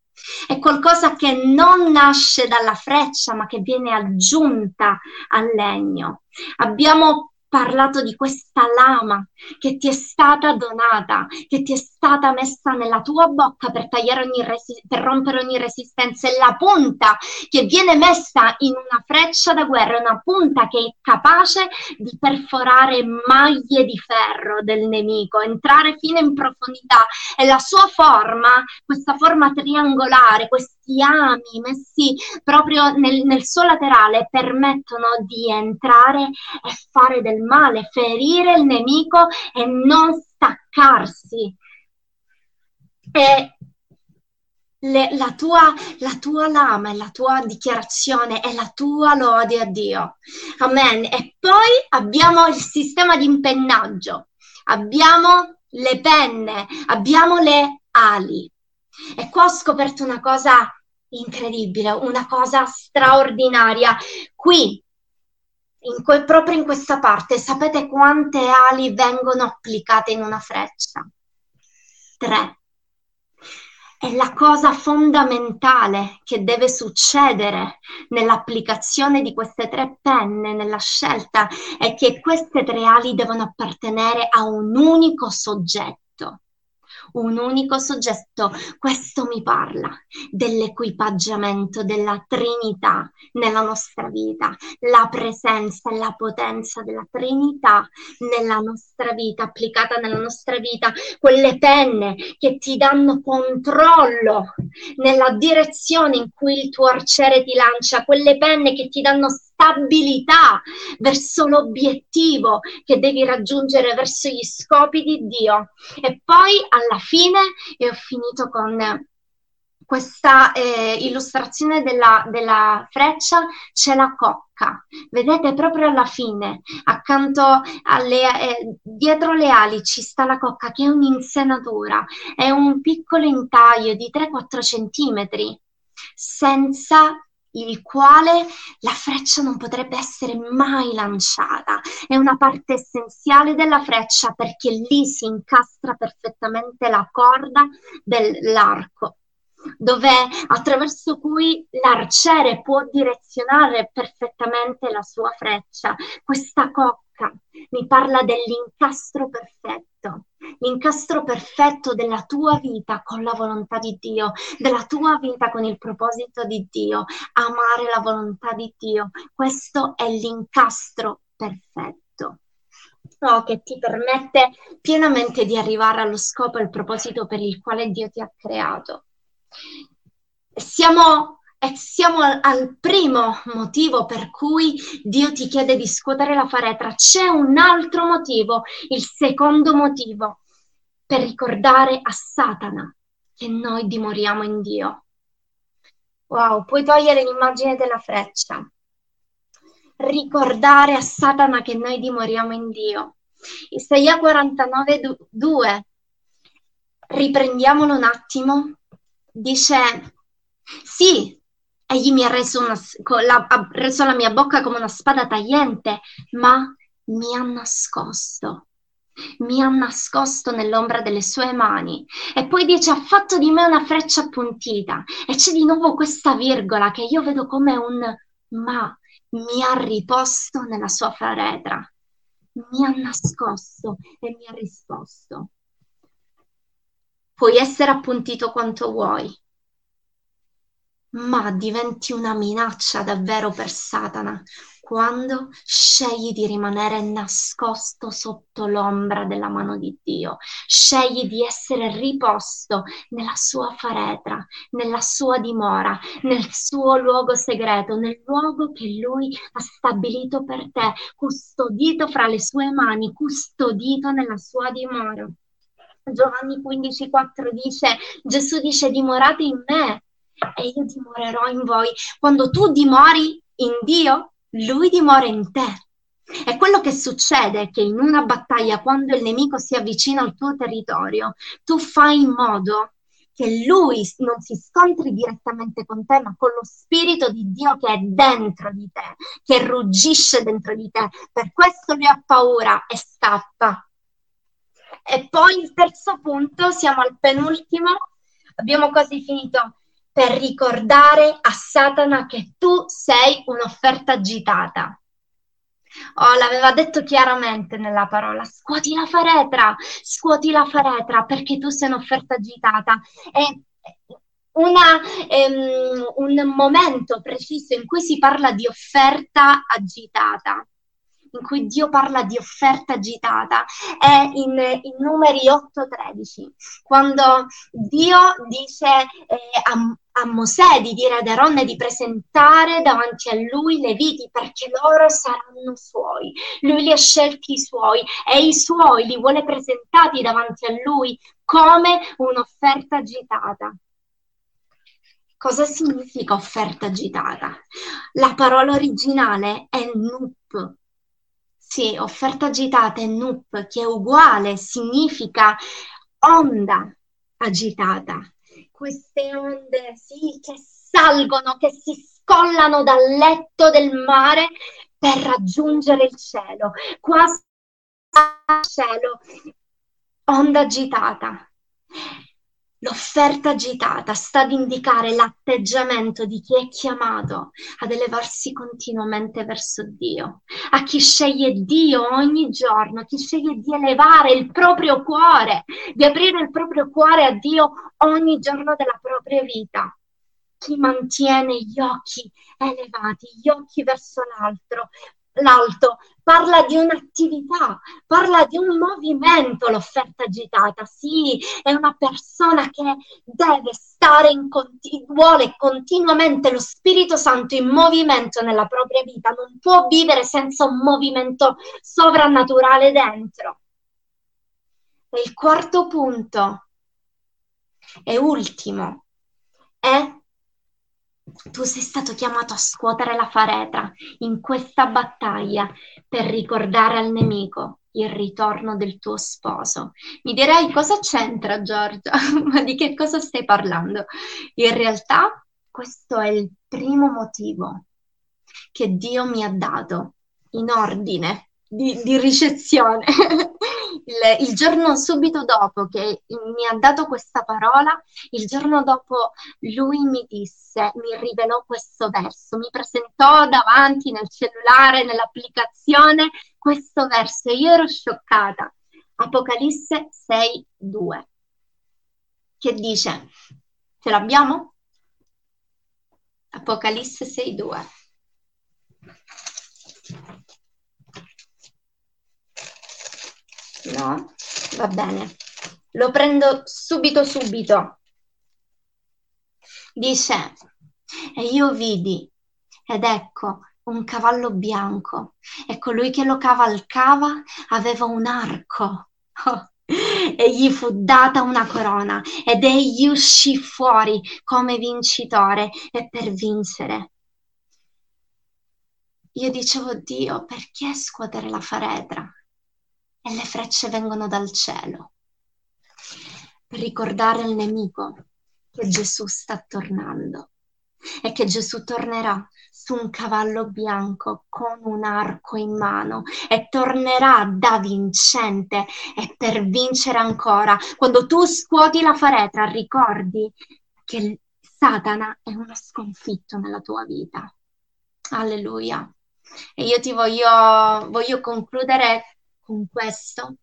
Speaker 2: È qualcosa che non nasce dalla freccia, ma che viene aggiunta al legno. Abbiamo parlato di questa lama che ti è stata donata, che ti è stata messa nella tua bocca per, ogni resi- per rompere ogni resistenza. È la punta che viene messa in una freccia da guerra, una punta che è capace di perforare maglie di ferro del nemico, entrare fino in profondità. E la sua forma, questa forma triangolare, questi ami messi proprio nel, nel suo laterale, permettono di entrare e fare del male, ferire il nemico e non staccarsi. E le, la, tua, la tua lama e la tua dichiarazione e la tua lode a Dio. Amen. E poi abbiamo il sistema di impennaggio, abbiamo le penne, abbiamo le ali. E qua ho scoperto una cosa incredibile, una cosa straordinaria. Qui in que- proprio in questa parte, sapete quante ali vengono applicate in una freccia? Tre. E la cosa fondamentale che deve succedere nell'applicazione di queste tre penne, nella scelta, è che queste tre ali devono appartenere a un unico soggetto un unico soggetto. Questo mi parla dell'equipaggiamento della Trinità nella nostra vita, la presenza e la potenza della Trinità nella nostra vita, applicata nella nostra vita, quelle penne che ti danno controllo nella direzione in cui il tuo arciere ti lancia, quelle penne che ti danno stabilità verso l'obiettivo che devi raggiungere, verso gli scopi di Dio. E poi alla fine, e ho finito con questa eh, illustrazione della, della, freccia c'è la cocca. Vedete proprio alla fine, accanto alle, eh, dietro le ali ci sta la cocca che è un'insenatura, è un piccolo intaglio di 3-4 centimetri senza il quale la freccia non potrebbe essere mai lanciata. È una parte essenziale della freccia perché lì si incastra perfettamente la corda dell'arco dove attraverso cui l'arciere può direzionare perfettamente la sua freccia. Questa cocca mi parla dell'incastro perfetto l'incastro perfetto della tua vita con la volontà di Dio, della tua vita con il proposito di Dio, amare la volontà di Dio. Questo è l'incastro perfetto. Che ti permette pienamente di arrivare allo scopo e al proposito per il quale Dio ti ha creato. Siamo e siamo al, al, primo motivo per cui Dio ti chiede di scuotere la faretra. C'è un altro motivo, il secondo motivo, per ricordare a Satana che noi dimoriamo in Dio. Wow, puoi togliere l'immagine della freccia. Ricordare a Satana che noi dimoriamo in Dio. Isaia 49, 2. Riprendiamolo un attimo. Dice, sì, Egli mi ha reso, una, la, ha reso la mia bocca come una spada tagliente, ma mi ha nascosto mi ha nascosto nell'ombra delle sue mani. E poi dice, ha fatto di me una freccia appuntita. E c'è di nuovo questa virgola che io vedo come un ma mi ha riposto nella sua faretra. Mi ha nascosto e mi ha risposto. Puoi essere appuntito quanto vuoi, ma diventi una minaccia davvero per Satana quando scegli di rimanere nascosto sotto l'ombra della mano di Dio, scegli di essere riposto nella sua faretra, nella sua dimora, nel suo luogo segreto, nel luogo che lui ha stabilito per te, custodito fra le sue mani, custodito nella sua dimora. Giovanni 15,4 dice: Gesù dice: Dimorate in me e io dimorerò in voi. Quando tu dimori in Dio, Lui dimora in te. E quello che succede è che in una battaglia, quando il nemico si avvicina al tuo territorio, tu fai in modo che lui non si scontri direttamente con te, ma con lo spirito di Dio che è dentro di te, che ruggisce dentro di te. Per questo lui ha paura e scappa. E poi il terzo punto, siamo al penultimo, abbiamo quasi finito per ricordare a Satana che tu sei un'offerta agitata. Oh, l'aveva detto chiaramente nella parola, scuoti la faretra, scuoti la faretra perché tu sei un'offerta agitata. È una, ehm, un momento preciso in cui si parla di offerta agitata in cui Dio parla di offerta agitata è in, in numeri 8-13, quando Dio dice eh, a, a Mosè di dire ad Aaron di presentare davanti a lui le viti perché loro saranno suoi. Lui li ha scelti i suoi e i suoi li vuole presentati davanti a lui come un'offerta agitata. Cosa significa offerta agitata? La parola originale è nup, sì, offerta agitata è NUP, che è uguale, significa onda agitata. Queste onde, sì, che salgono, che si scollano dal letto del mare per raggiungere il cielo. Quasi cielo, onda agitata. L'offerta agitata sta ad indicare l'atteggiamento di chi è chiamato ad elevarsi continuamente verso Dio, a chi sceglie Dio ogni giorno, a chi sceglie di elevare il proprio cuore, di aprire il proprio cuore a Dio ogni giorno della propria vita. Chi mantiene gli occhi elevati, gli occhi verso l'altro, l'alto, parla di un'attività, parla di un movimento l'offerta agitata. Sì, è una persona che deve stare in continu- vuole continuamente lo Spirito Santo in movimento nella propria vita, non può vivere senza un movimento sovrannaturale dentro. E il quarto punto e ultimo è tu sei stato chiamato a scuotere la faretra in questa battaglia per ricordare al nemico il ritorno del tuo sposo. Mi direi cosa c'entra Giorgia? Ma di che cosa stai parlando? In realtà questo è il primo motivo che Dio mi ha dato in ordine di, di ricezione. il, il, giorno subito dopo che mi ha dato questa parola, il giorno dopo lui mi disse, mi rivelò questo verso, mi presentò davanti nel cellulare, nell'applicazione, questo verso e io ero scioccata. Apocalisse 6, 2, che dice, ce l'abbiamo? Apocalisse 6, 2. No? Va bene. Lo prendo subito subito. Dice, e io vidi, ed ecco, un cavallo bianco, e colui che lo cavalcava aveva un arco. E gli fu data una corona ed egli uscì fuori come vincitore e per vincere. Io dicevo, Dio, perché scuotere la faretra? E le frecce vengono dal cielo per ricordare al nemico che Gesù sta tornando e che Gesù tornerà su un cavallo bianco con un arco in mano e tornerà da vincente e per vincere ancora. Quando tu scuoti la faretra, ricordi che Satana è uno sconfitto nella tua vita. Alleluia. E io ti voglio, voglio concludere con questo,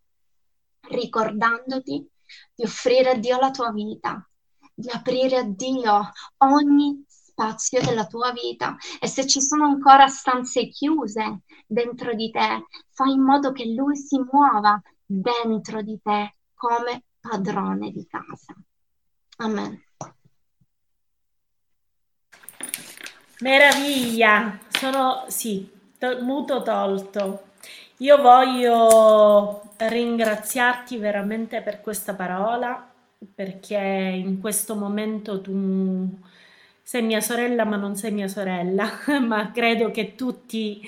Speaker 2: ricordandoti di offrire a Dio la tua vita, di aprire a Dio ogni spazio della tua vita e se ci sono ancora stanze chiuse dentro di te, fai in modo che Lui si muova dentro di te come padrone di casa. Amen.
Speaker 1: Meraviglia, sono sì, to- muto tolto. Io voglio ringraziarti veramente per questa parola, perché in questo momento tu sei mia sorella, ma non sei mia sorella, ma credo che tutti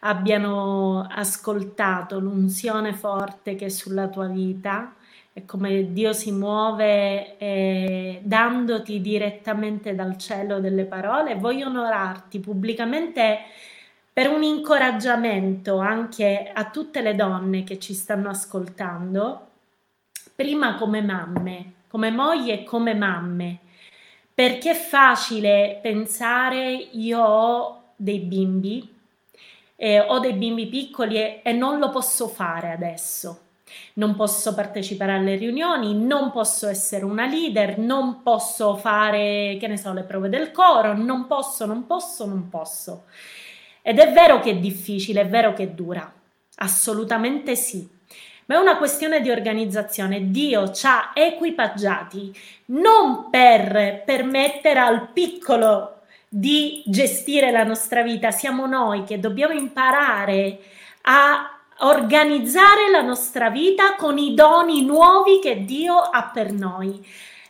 Speaker 1: abbiano ascoltato l'unzione forte che è sulla tua vita e come Dio si muove eh, dandoti direttamente dal cielo delle parole. Voglio onorarti pubblicamente per un incoraggiamento anche a tutte le donne che ci stanno ascoltando, prima come mamme, come moglie e come mamme, perché è facile pensare io ho dei bimbi, eh, ho dei bimbi piccoli e, e non lo posso fare adesso. Non posso partecipare alle riunioni, non posso essere una leader, non posso fare, che ne so, le prove del coro, non posso, non posso, non posso. Ed è vero che è difficile, è vero che dura, assolutamente sì ma è una questione di organizzazione. Dio ci ha equipaggiati non per permettere al piccolo di gestire la nostra vita, siamo noi che dobbiamo imparare a organizzare la nostra vita con i doni nuovi che Dio ha per noi.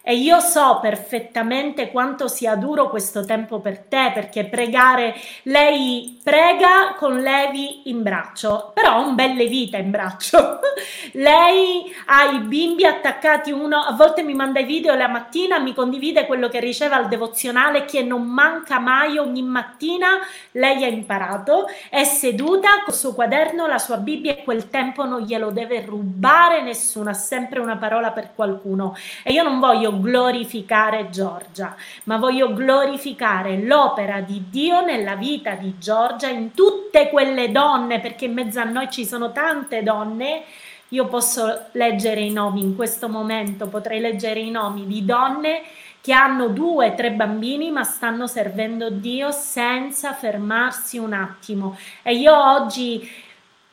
Speaker 1: E io so perfettamente quanto sia duro questo tempo per te, perché pregare, lei prega con Levi in braccio, però ha un belle vita in braccio. lei ha i bimbi attaccati uno, a volte mi manda i video la mattina, mi condivide quello che riceve al devozionale che non manca mai ogni mattina, lei ha imparato, è seduta col suo quaderno, la sua Bibbia e quel tempo non glielo deve rubare nessuno, ha sempre una parola per qualcuno. E io non voglio glorificare Giorgia, ma voglio glorificare l'opera di Dio nella vita di Giorgia, in tutte quelle donne, perché in mezzo a noi ci sono tante donne. Io posso leggere i nomi in questo momento, potrei leggere i nomi di donne che hanno due, tre bambini ma stanno servendo Dio senza fermarsi un attimo. E io oggi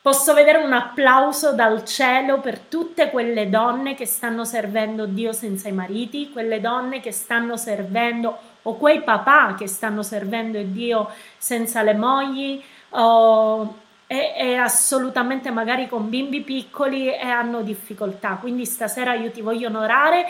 Speaker 1: Posso vedere un applauso dal cielo per tutte quelle donne che stanno servendo Dio senza i mariti, quelle donne che stanno servendo o quei papà che stanno servendo Dio senza le mogli o, e, e assolutamente magari con bimbi piccoli e hanno difficoltà. Quindi stasera io ti voglio onorare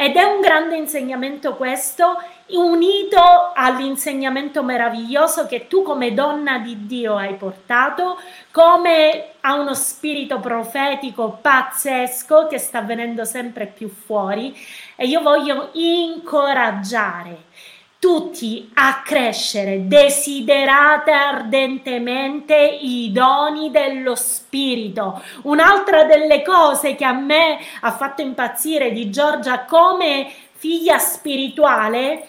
Speaker 1: ed è un grande insegnamento questo unito all'insegnamento meraviglioso che tu come donna di Dio hai portato, come a uno spirito profetico pazzesco che sta venendo sempre più fuori. E io voglio incoraggiare tutti a crescere, desiderate ardentemente i doni dello Spirito. Un'altra delle cose che a me ha fatto impazzire di Giorgia come figlia spirituale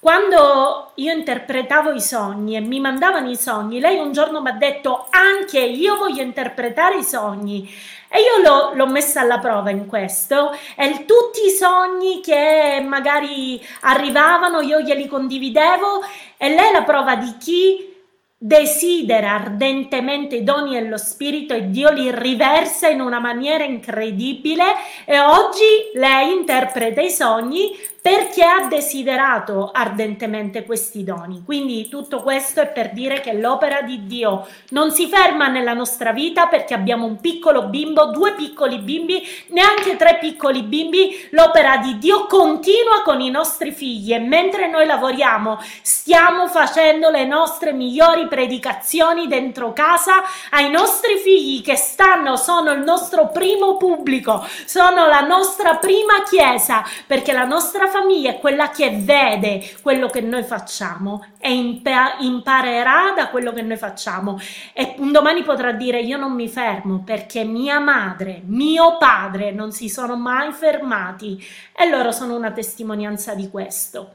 Speaker 1: quando io interpretavo i sogni e mi mandavano i sogni, lei un giorno mi ha detto anche io voglio interpretare i sogni e io l'ho, l'ho messa alla prova in questo. E tutti i sogni che magari arrivavano io glieli condividevo. E lei è la prova di chi desidera ardentemente i doni dello Spirito e Dio li riversa in una maniera incredibile. E oggi lei interpreta i sogni perché ha desiderato ardentemente questi doni. Quindi tutto questo è per dire che l'opera di Dio non si ferma nella nostra vita perché abbiamo un piccolo bimbo, due piccoli bimbi, neanche tre piccoli bimbi. L'opera di Dio continua con i nostri figli e mentre noi lavoriamo stiamo facendo le nostre migliori predicazioni dentro casa ai nostri figli che stanno, sono il nostro primo pubblico, sono la nostra prima chiesa perché la nostra famiglia è quella che vede quello che noi facciamo e impa- imparerà da quello che noi facciamo e un domani potrà dire io non mi fermo perché mia madre, mio padre non si sono mai fermati e loro sono una testimonianza di questo.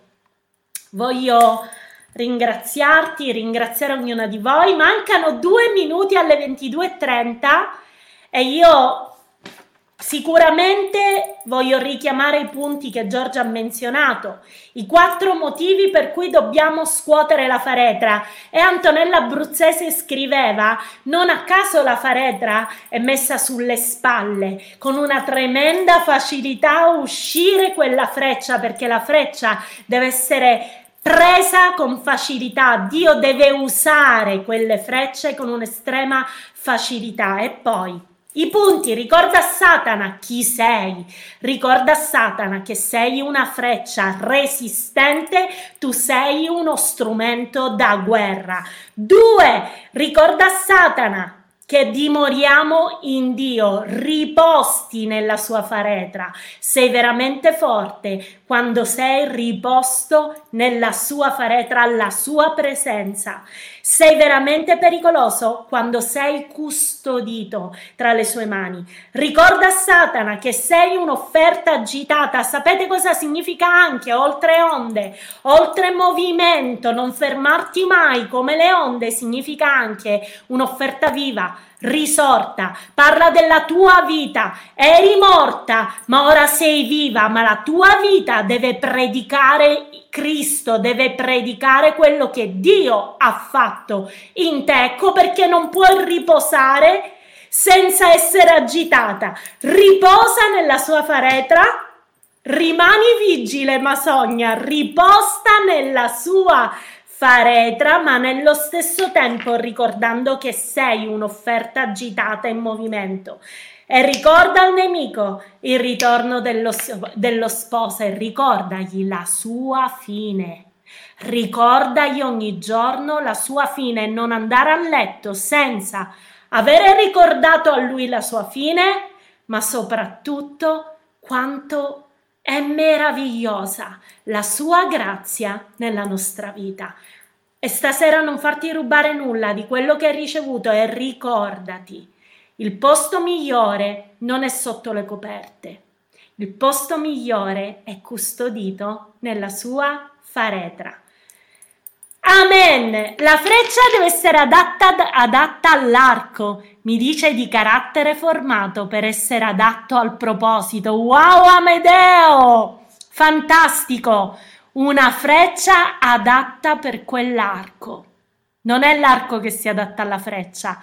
Speaker 1: Voglio ringraziarti, ringraziare ognuna di voi. Mancano due minuti alle 22.30 e io Sicuramente voglio richiamare i punti che Giorgia ha menzionato, i quattro motivi per cui dobbiamo scuotere la faretra. E Antonella Abruzzese scriveva: Non a caso la faretra è messa sulle spalle, con una tremenda facilità uscire quella freccia, perché la freccia deve essere presa con facilità. Dio deve usare quelle frecce con un'estrema facilità. E poi i punti, ricorda Satana chi sei, ricorda Satana che sei una freccia resistente, tu sei uno strumento da guerra. Due, ricorda Satana che dimoriamo in Dio, riposti nella sua faretra. Sei veramente forte quando sei riposto nella sua faretra, alla sua presenza. Sei veramente pericoloso quando sei custodito tra le sue mani. Ricorda Satana che sei un'offerta agitata. Sapete cosa significa anche oltre onde, oltre movimento, non fermarti mai come le onde significa anche un'offerta viva risorta, parla della tua vita, eri morta, ma ora sei viva, ma la tua vita deve predicare Cristo, deve predicare quello che Dio ha fatto in te, ecco perché non puoi riposare senza essere agitata, riposa nella sua faretra, rimani vigile, ma sogna, riposta nella sua faretra faretra, ma nello stesso tempo ricordando che sei un'offerta agitata in movimento. E ricorda al nemico il ritorno dello, dello sposo e ricordagli la sua fine. Ricordagli ogni giorno la sua fine e non andare a letto senza avere ricordato a lui la sua fine, ma soprattutto quanto è meravigliosa la sua grazia nella nostra vita. E stasera non farti rubare nulla di quello che hai ricevuto e ricordati, il posto migliore non è sotto le coperte. Il posto migliore è custodito nella sua faretra. Amen. La freccia deve essere adatta, adatta all'arco, mi dice di carattere formato per essere adatto al proposito. Wow, Amedeo! Fantastico! Una freccia adatta per quell'arco. Non è l'arco che si adatta alla freccia,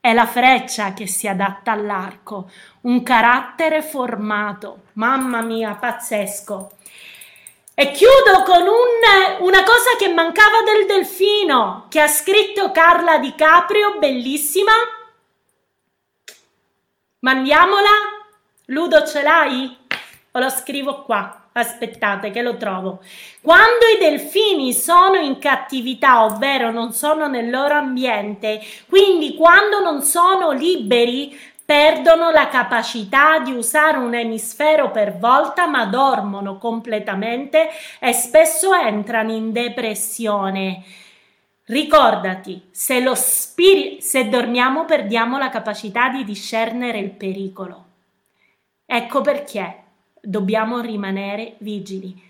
Speaker 1: è la freccia che si adatta all'arco. Un carattere formato. Mamma mia, pazzesco. E chiudo con un, una cosa che mancava del delfino, che ha scritto Carla Di Caprio, bellissima Mandiamola? Ludo ce l'hai? O lo scrivo qua? Aspettate che lo trovo. Quando i delfini sono in cattività, ovvero non sono nel loro ambiente, quindi quando non sono liberi, perdono la capacità di usare un emisfero per volta, ma dormono completamente e spesso entrano in depressione. Ricordati, se, lo spirito, se dormiamo perdiamo la capacità di discernere il pericolo. Ecco perché dobbiamo rimanere vigili.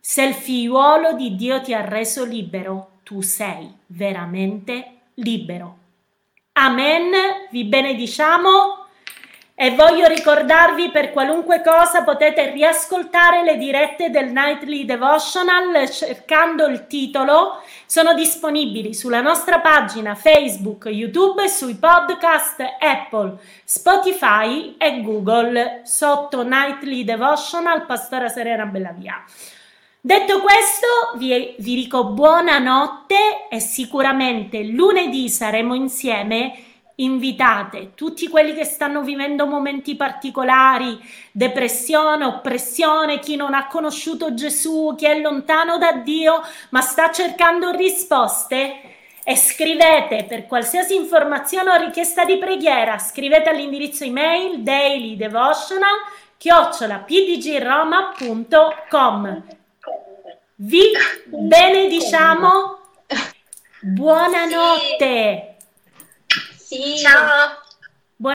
Speaker 1: Se il figliuolo di Dio ti ha reso libero, tu sei veramente libero. Amen. Vi benediciamo. E voglio ricordarvi per qualunque cosa potete riascoltare le dirette del Nightly Devotional cercando il titolo. Sono disponibili sulla nostra pagina Facebook, YouTube e sui podcast Apple, Spotify e Google sotto Nightly Devotional Pastora Serena Bellavia. Detto questo, vi, vi dico buonanotte e sicuramente lunedì saremo insieme invitate tutti quelli che stanno vivendo momenti particolari, depressione, oppressione, chi non ha conosciuto Gesù, chi è lontano da Dio ma sta cercando risposte. E scrivete per qualsiasi informazione o richiesta di preghiera, scrivete all'indirizzo email dailydevotional chiocciolapdgroma.com. Vi benediciamo. Buonanotte.
Speaker 2: Sì. Ciao.